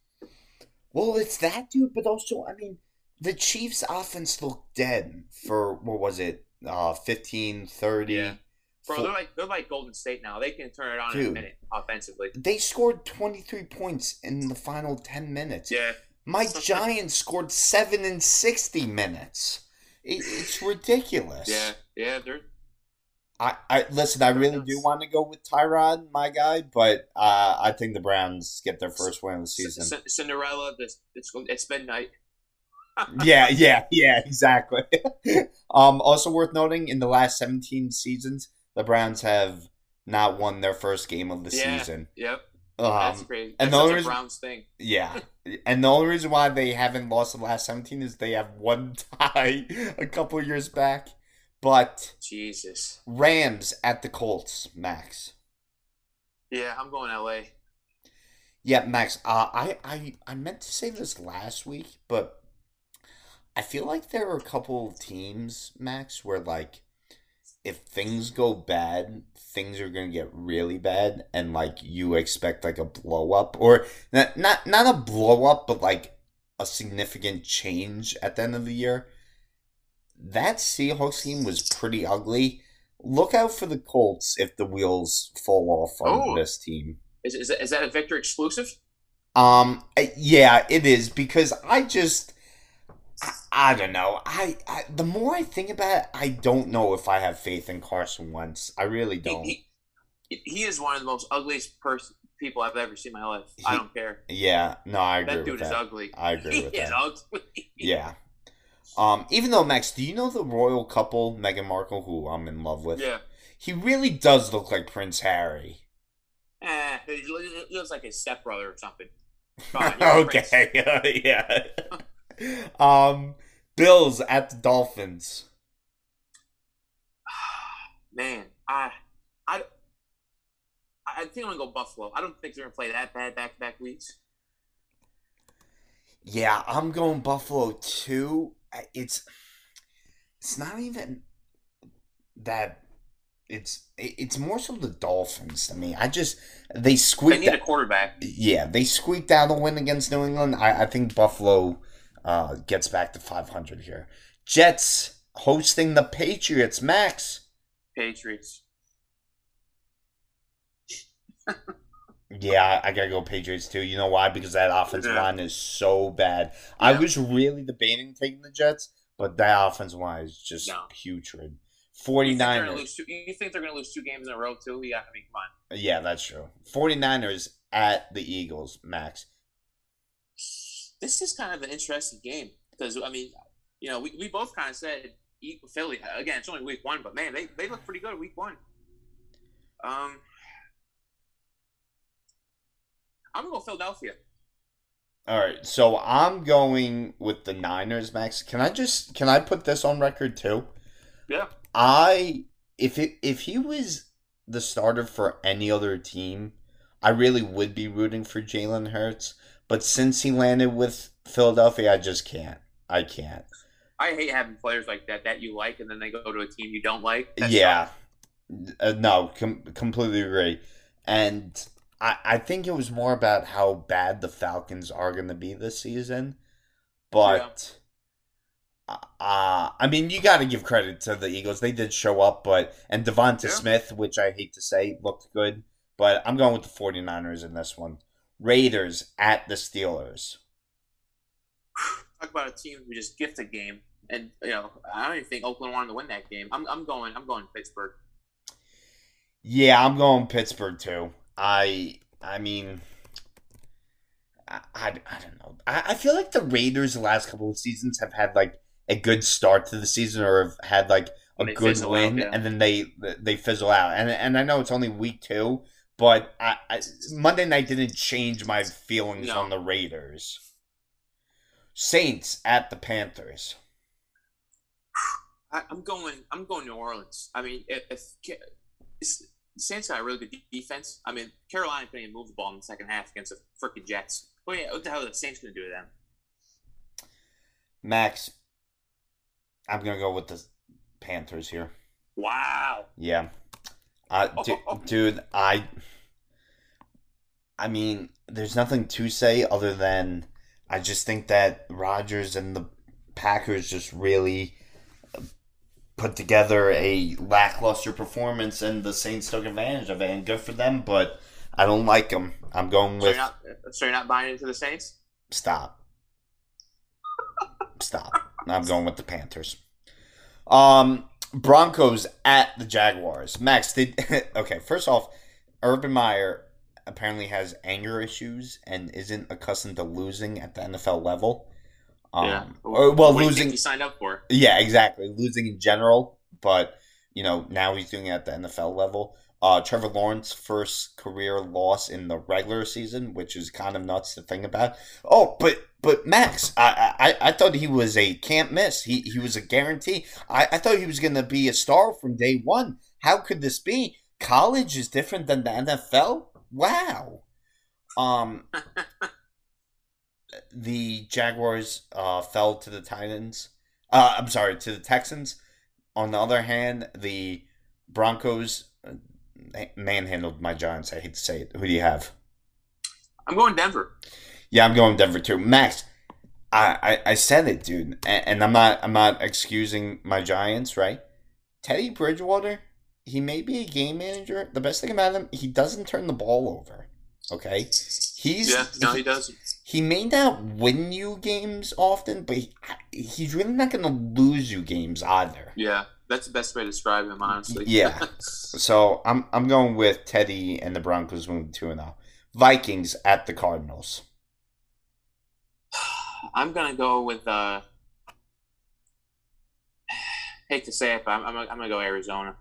Well, it's that dude, but also, I mean, the Chiefs' offense looked dead for what was it, uh, 15, 30. Yeah. Bro, Four- they're like they're like Golden State now. They can turn it on in a minute offensively. they scored 23 points in the final 10 minutes. Yeah, My Giants scored 7 in 60 minutes. It, it's ridiculous. yeah, yeah. They're I, I listen. I really do want to go with Tyrod, my guy, but uh, I think the Browns get their first win of the season. C- Cinderella. This it's it's midnight. yeah, yeah, yeah, exactly. um, also worth noting, in the last seventeen seasons, the Browns have not won their first game of the Yeah. season. Yep, that's Um, crazy. and That's the only reason- Browns thing. yeah, and the only reason why they haven't lost the last seventeen is they have one tie a couple years back. But Jesus. Rams at the Colts, Max. Yeah, I'm going LA. Yeah, Max. Uh, I, I I meant to say this last week, but I feel like there are a couple of teams, Max, where like if things go bad, things are gonna get really bad, and like you expect like a blow up, or not not not a blow up, but like a significant change at the end of the year. That Seahawks team was pretty ugly. Look out for the Colts if the wheels fall off on Oh. this team. Is, is, that, is that a Victor exclusive? Um, yeah, it is because I just, I, I don't know. I, I the more I think about it, I don't know if I have faith in Carson Wentz. I really don't. he, he is one of the most ugliest person people I've ever seen in my life. I don't care. yeah, no, I agree That dude is that. ugly. I agree he with is that. ugly. Yeah. Um, even though Max, do you know the royal couple, Meghan Markle, who I'm in love with? Yeah. He really does look like Prince Harry. Eh, he looks like his stepbrother or something. On, you're a prince. okay, yeah. um, Bills at the Dolphins. Man, I, I, I think I'm gonna go Buffalo. I don't think they're gonna play that bad back to back weeks. Yeah, I'm going Buffalo too. It's it's not even that it's it's more so the Dolphins to me. I just they They need a quarterback. yeah, they squeaked out a win against New England. I, I think Buffalo uh, gets back to 500 here. Jets hosting the Patriots. Max. Patriots. Yeah, I gotta go Patriots too. You know why? Because that offensive Yeah. line is so bad. I was really debating taking the Jets, but that offensive line is just No. putrid. You think, 49ers. lose two, you think they're going to lose two games in a row too? Yeah, I mean, come on. Yeah, that's true. 49ers at the Eagles, Max. This is kind of an interesting game because I mean, you know, we, we both kind of said Philly again. It's only week one, but man, they they look pretty good week one. Um, I'm gonna go Philadelphia. All right, so I'm going with the Niners, Max. Can I just can I put this on record too? Yeah. I if it if he was the starter for any other team, I really would be rooting for Jalen Hurts. But since he landed with Philadelphia, I just can't. I can't. I hate having players like that that you like and then they go to a team you don't like. That's yeah. Uh, no, com- completely agree. And I, I think it was more about how bad the Falcons are going to be this season. But, uh, I mean, you got to give credit to the Eagles. They did show up, but, and Devonta Yeah. Smith, which I hate to say, looked good. But I'm going with the 49ers in this one. Raiders at the Steelers. talk about a team who just gift a game, and you know I don't even think Oakland wanted to win that game. I'm, I'm going I'm going Pittsburgh. Yeah, I'm going Pittsburgh too. I I mean, I, I, I don't know. I, I feel like the Raiders the last couple of seasons have had like a good start to the season or have had like a they good fizzle out, win, yeah. and then they they fizzle out. And and I know it's only week two, but I, I Monday night didn't change my feelings No. on the Raiders. Saints at the Panthers. I, I'm going I'm going New Orleans. I mean if, if it's- the Saints got a really good defense. I mean Carolina couldn't even move the ball in the second half against the freaking Jets. What, yeah, what the hell are the Saints going to do to them? Max, I'm gonna go with the Panthers here. Wow. Yeah. Uh, du- dude, I. I mean, there's nothing to say other than I just think that Rodgers and the Packers just really put together a lackluster performance, and the Saints took advantage of it, and good for them. But I don't like them. I'm going So you're with not so you're not buying into the Saints? stop. Stop. I'm going with the Panthers. Um, Broncos at the Jaguars. Max, did okay. First off, Urban Meyer apparently has anger issues and isn't accustomed to losing at the NFL level. Um, or, well, What do you think losing. he signed up for. Yeah, exactly. Losing in general, but you know now he's doing it at the NFL level. Uh, Trevor Lawrence first career loss in the regular season, which is kind of nuts to think about. Oh, but but Max, I I, I thought he was a can't miss. He he was a guarantee. I, I thought he was going to be a star from day one. How could this be? College is different than the NFL. Wow. Um, the Jaguars uh, fell to the Titans. Uh, I'm sorry, to the Texans. On the other hand, the Broncos uh, manhandled my Giants. I hate to say it. Who do you have? I'm going Denver. Yeah, I'm going Denver too. Max, I, I, I said it, dude, and, and I'm not I'm not excusing my Giants, right? Teddy Bridgewater, he may be a game manager. The best thing about him, he doesn't turn the ball over. Okay, he's Yeah, no, he doesn't. He may not win you games often, but he, he's really not going to lose you games either. Yeah, that's the best way to describe him, honestly. Yeah. So I'm I'm going with Teddy and the Broncos moving two and zero. Vikings at the Cardinals. I'm gonna go with. uh Hate to say it, but I'm, I'm, I'm gonna go Arizona.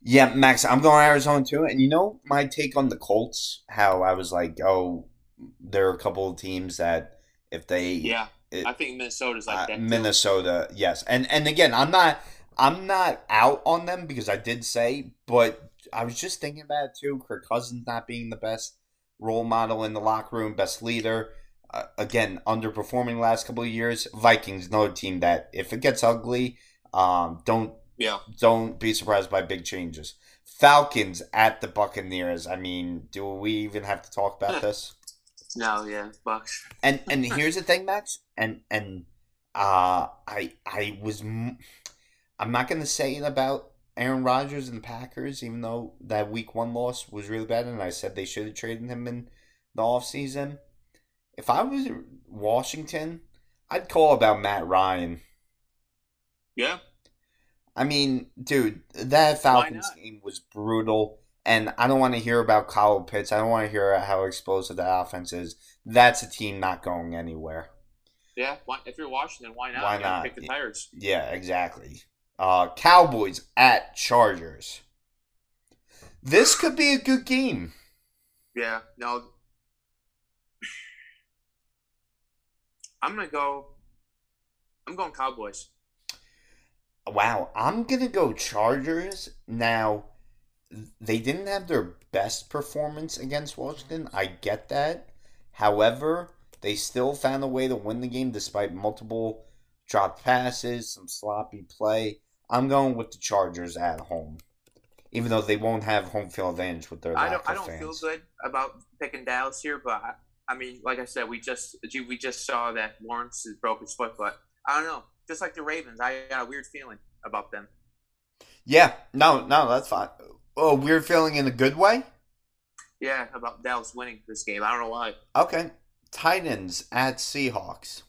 Yeah, Max, I'm going Arizona too. And you know my take on the Colts? How I was like, oh, there are a couple of teams that if they Yeah, It- I think Minnesota's like uh, that. too. Minnesota, yes, and and again, I'm not I'm not out on them because I did say, but I was just thinking about it too. Kirk Cousins not being the best role model in the locker room, best leader. Uh, again, underperforming last couple of years. Vikings, another team that if it gets ugly, um, don't Yeah, don't be surprised by big changes. Falcons at the Buccaneers. I mean, do we even have to talk about this? No, yeah, Bucks. and and here's the thing, Max, and and uh, I I was I'm not gonna say it about Aaron Rodgers and the Packers, even though that Week One loss was really bad, and I said they should have traded him in the offseason. If I was Washington, I'd call about Matt Ryan. Yeah, I mean, dude, that Falcons game was brutal. And I don't want to hear about Kyle Pitts. I don't want to hear how explosive that offense is. That's a team not going anywhere. yeah. If you're Washington, why not? Why not? Pick the tires. Yeah, exactly. Uh, Cowboys at Chargers. This could be a good game. Yeah, no. I'm gonna go. I'm going Cowboys. Wow, I'm gonna go Chargers. Now, they didn't have their best performance against Washington. I get that. However, they still found a way to win the game despite multiple dropped passes, some sloppy play. I'm going with the Chargers at home, even though they won't have home field advantage with their I don't. I don't fans. feel good about picking Dallas here, but I, I mean, like I said, we just we just saw that Lawrence has broke his foot, but I don't know. Just like the Ravens, I got a weird feeling about them. Yeah, no, no, that's fine. Oh, weird feeling in a good way. Yeah, about Dallas winning this game. I don't know why. Okay, Titans at Seahawks.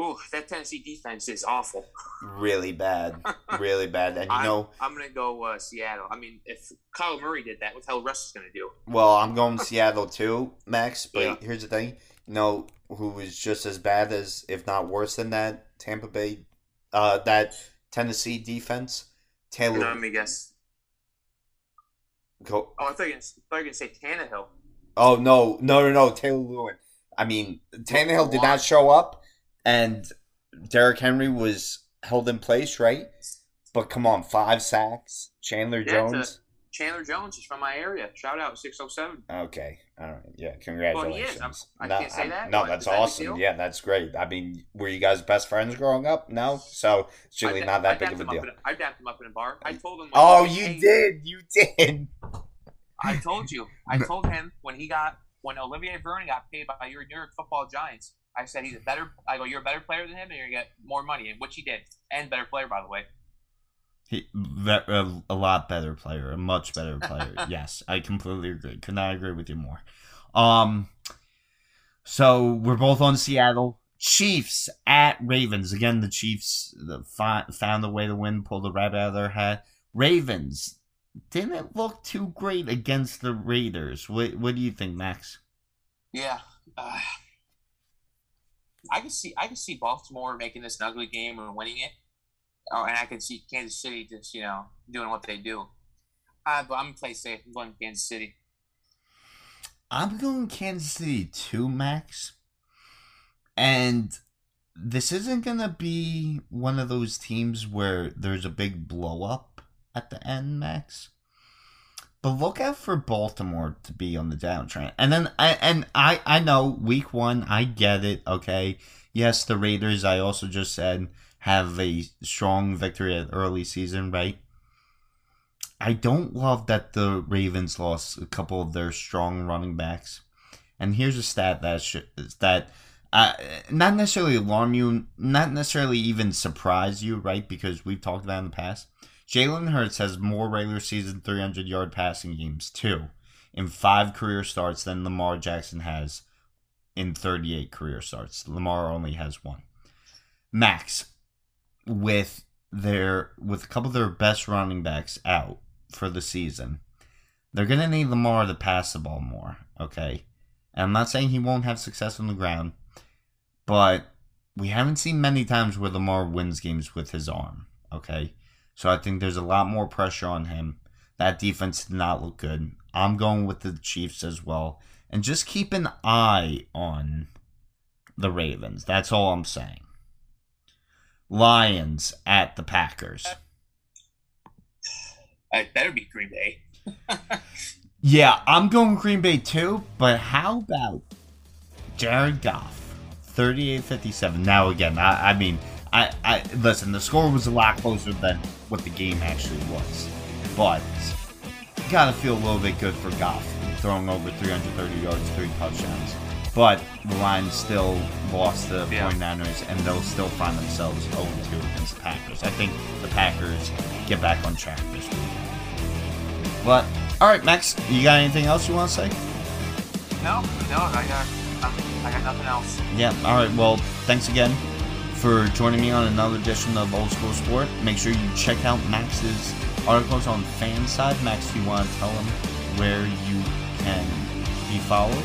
Ooh, that Tennessee defense is awful. Really bad, really bad. And you I'm, know, I'm gonna go uh, Seattle. I mean, if Kyler Murray did that, what the hell Russ is gonna do? well, I'm going Seattle too, Max. But Yeah. here's the thing: you know, who is just as bad as, if not worse than that, Tampa Bay, uh, that Tennessee defense. Taylor, Let me guess. Go, Oh, I thought you were gonna, I thought you were gonna say Tannehill. Oh no, no, no, no, Taylor Lewan. I mean, Tannehill did not show up, and Derrick Henry was held in place, right? But come on, five sacks. Chandler Yeah, Jones. Chandler Jones is from my area. Shout out 607. Okay, all right, yeah, Well, congratulations. he is. I'm- no, can't say that. No, that's that awesome. Yeah, that's great. I mean, were you guys best friends growing up? No, so it's really I, not that I big of a deal. a- I dapped him up in a bar. I told him. Oh, you came- did, you did. I told you. I told him when he got when Olivier Vernon got paid by your New York Football Giants. I said he's a better. I go, you're a better player than him, and you're gonna get more money, and which he did, and better player by the way. He, a, a lot better player, a much better player. yes, I completely agree. Could not agree with you more. Um, so we're both on Seattle. Chiefs at Ravens. Again, the Chiefs the, found a way to win, pulled the rabbit out of their hat. Ravens didn't look too great against the Raiders. What What do you think, Max? Yeah. Uh, I can see. I can see Baltimore making this an ugly game and winning it. Oh, and I can see Kansas City just you know doing what they do. Uh, but I'm gonna play safe. I'm going Kansas City. I'm going Kansas City too, Max. And this isn't to be one of those teams where there's a big blow up at the end, Max. But look out for Baltimore to be on the downtrend. And then I and I I know week 1, I get it, okay? Yes, the Raiders I also just said have a strong victory at early season, right? I don't love that the Ravens lost a couple of their strong running backs. And here's a stat that sh- that uh, not necessarily alarm you, not necessarily even surprise you, right? Because we've talked about in the past. Jalen Hurts has more regular season 300 yard passing games, too, in five career starts than Lamar Jackson has in 38 career starts. Lamar only has one. Max, with their with a couple of their best running backs out for the season, they're gonna need Lamar to pass the ball more. Okay, and I'm not saying he won't have success on the ground, but we haven't seen many times where Lamar wins games with his arm. Okay, so I think there's a lot more pressure on him. That defense did not look good. I'm going with the Chiefs as well, and just keep an eye on the Ravens. That's all I'm saying. Lions at the Packers. Uh, it better be Green Bay. Yeah, I'm going Green Bay too, but how about Jared Goff? 38-57. Now again, I, I mean, I, I listen, the score was a lot closer than what the game actually was. But you gotta feel a little bit good for Goff throwing over 330 yards, three touchdowns. But the Lions still lost the Yeah. 49ers and they'll still find themselves 0-2 against the Packers. I think the Packers get back on track this week. But all right, Max, you got anything else you want to say? No, no, I got, I got nothing else. Yeah. All right. Well, thanks again for joining me on another edition of Old School Sport. Make sure you check out Max's articles on Fanside. Max, do you want to tell them where you can be followed?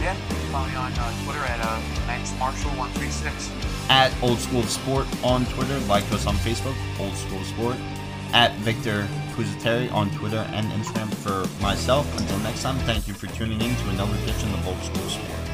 Yeah, follow me on uh, Twitter at uh, Max Marshall one three six. At Old School Sport on Twitter. Like us on Facebook, Old School Sport. At Victor Puzateri on Twitter and Instagram for myself. Until next time, thank you for tuning in to another edition of Old School Sport.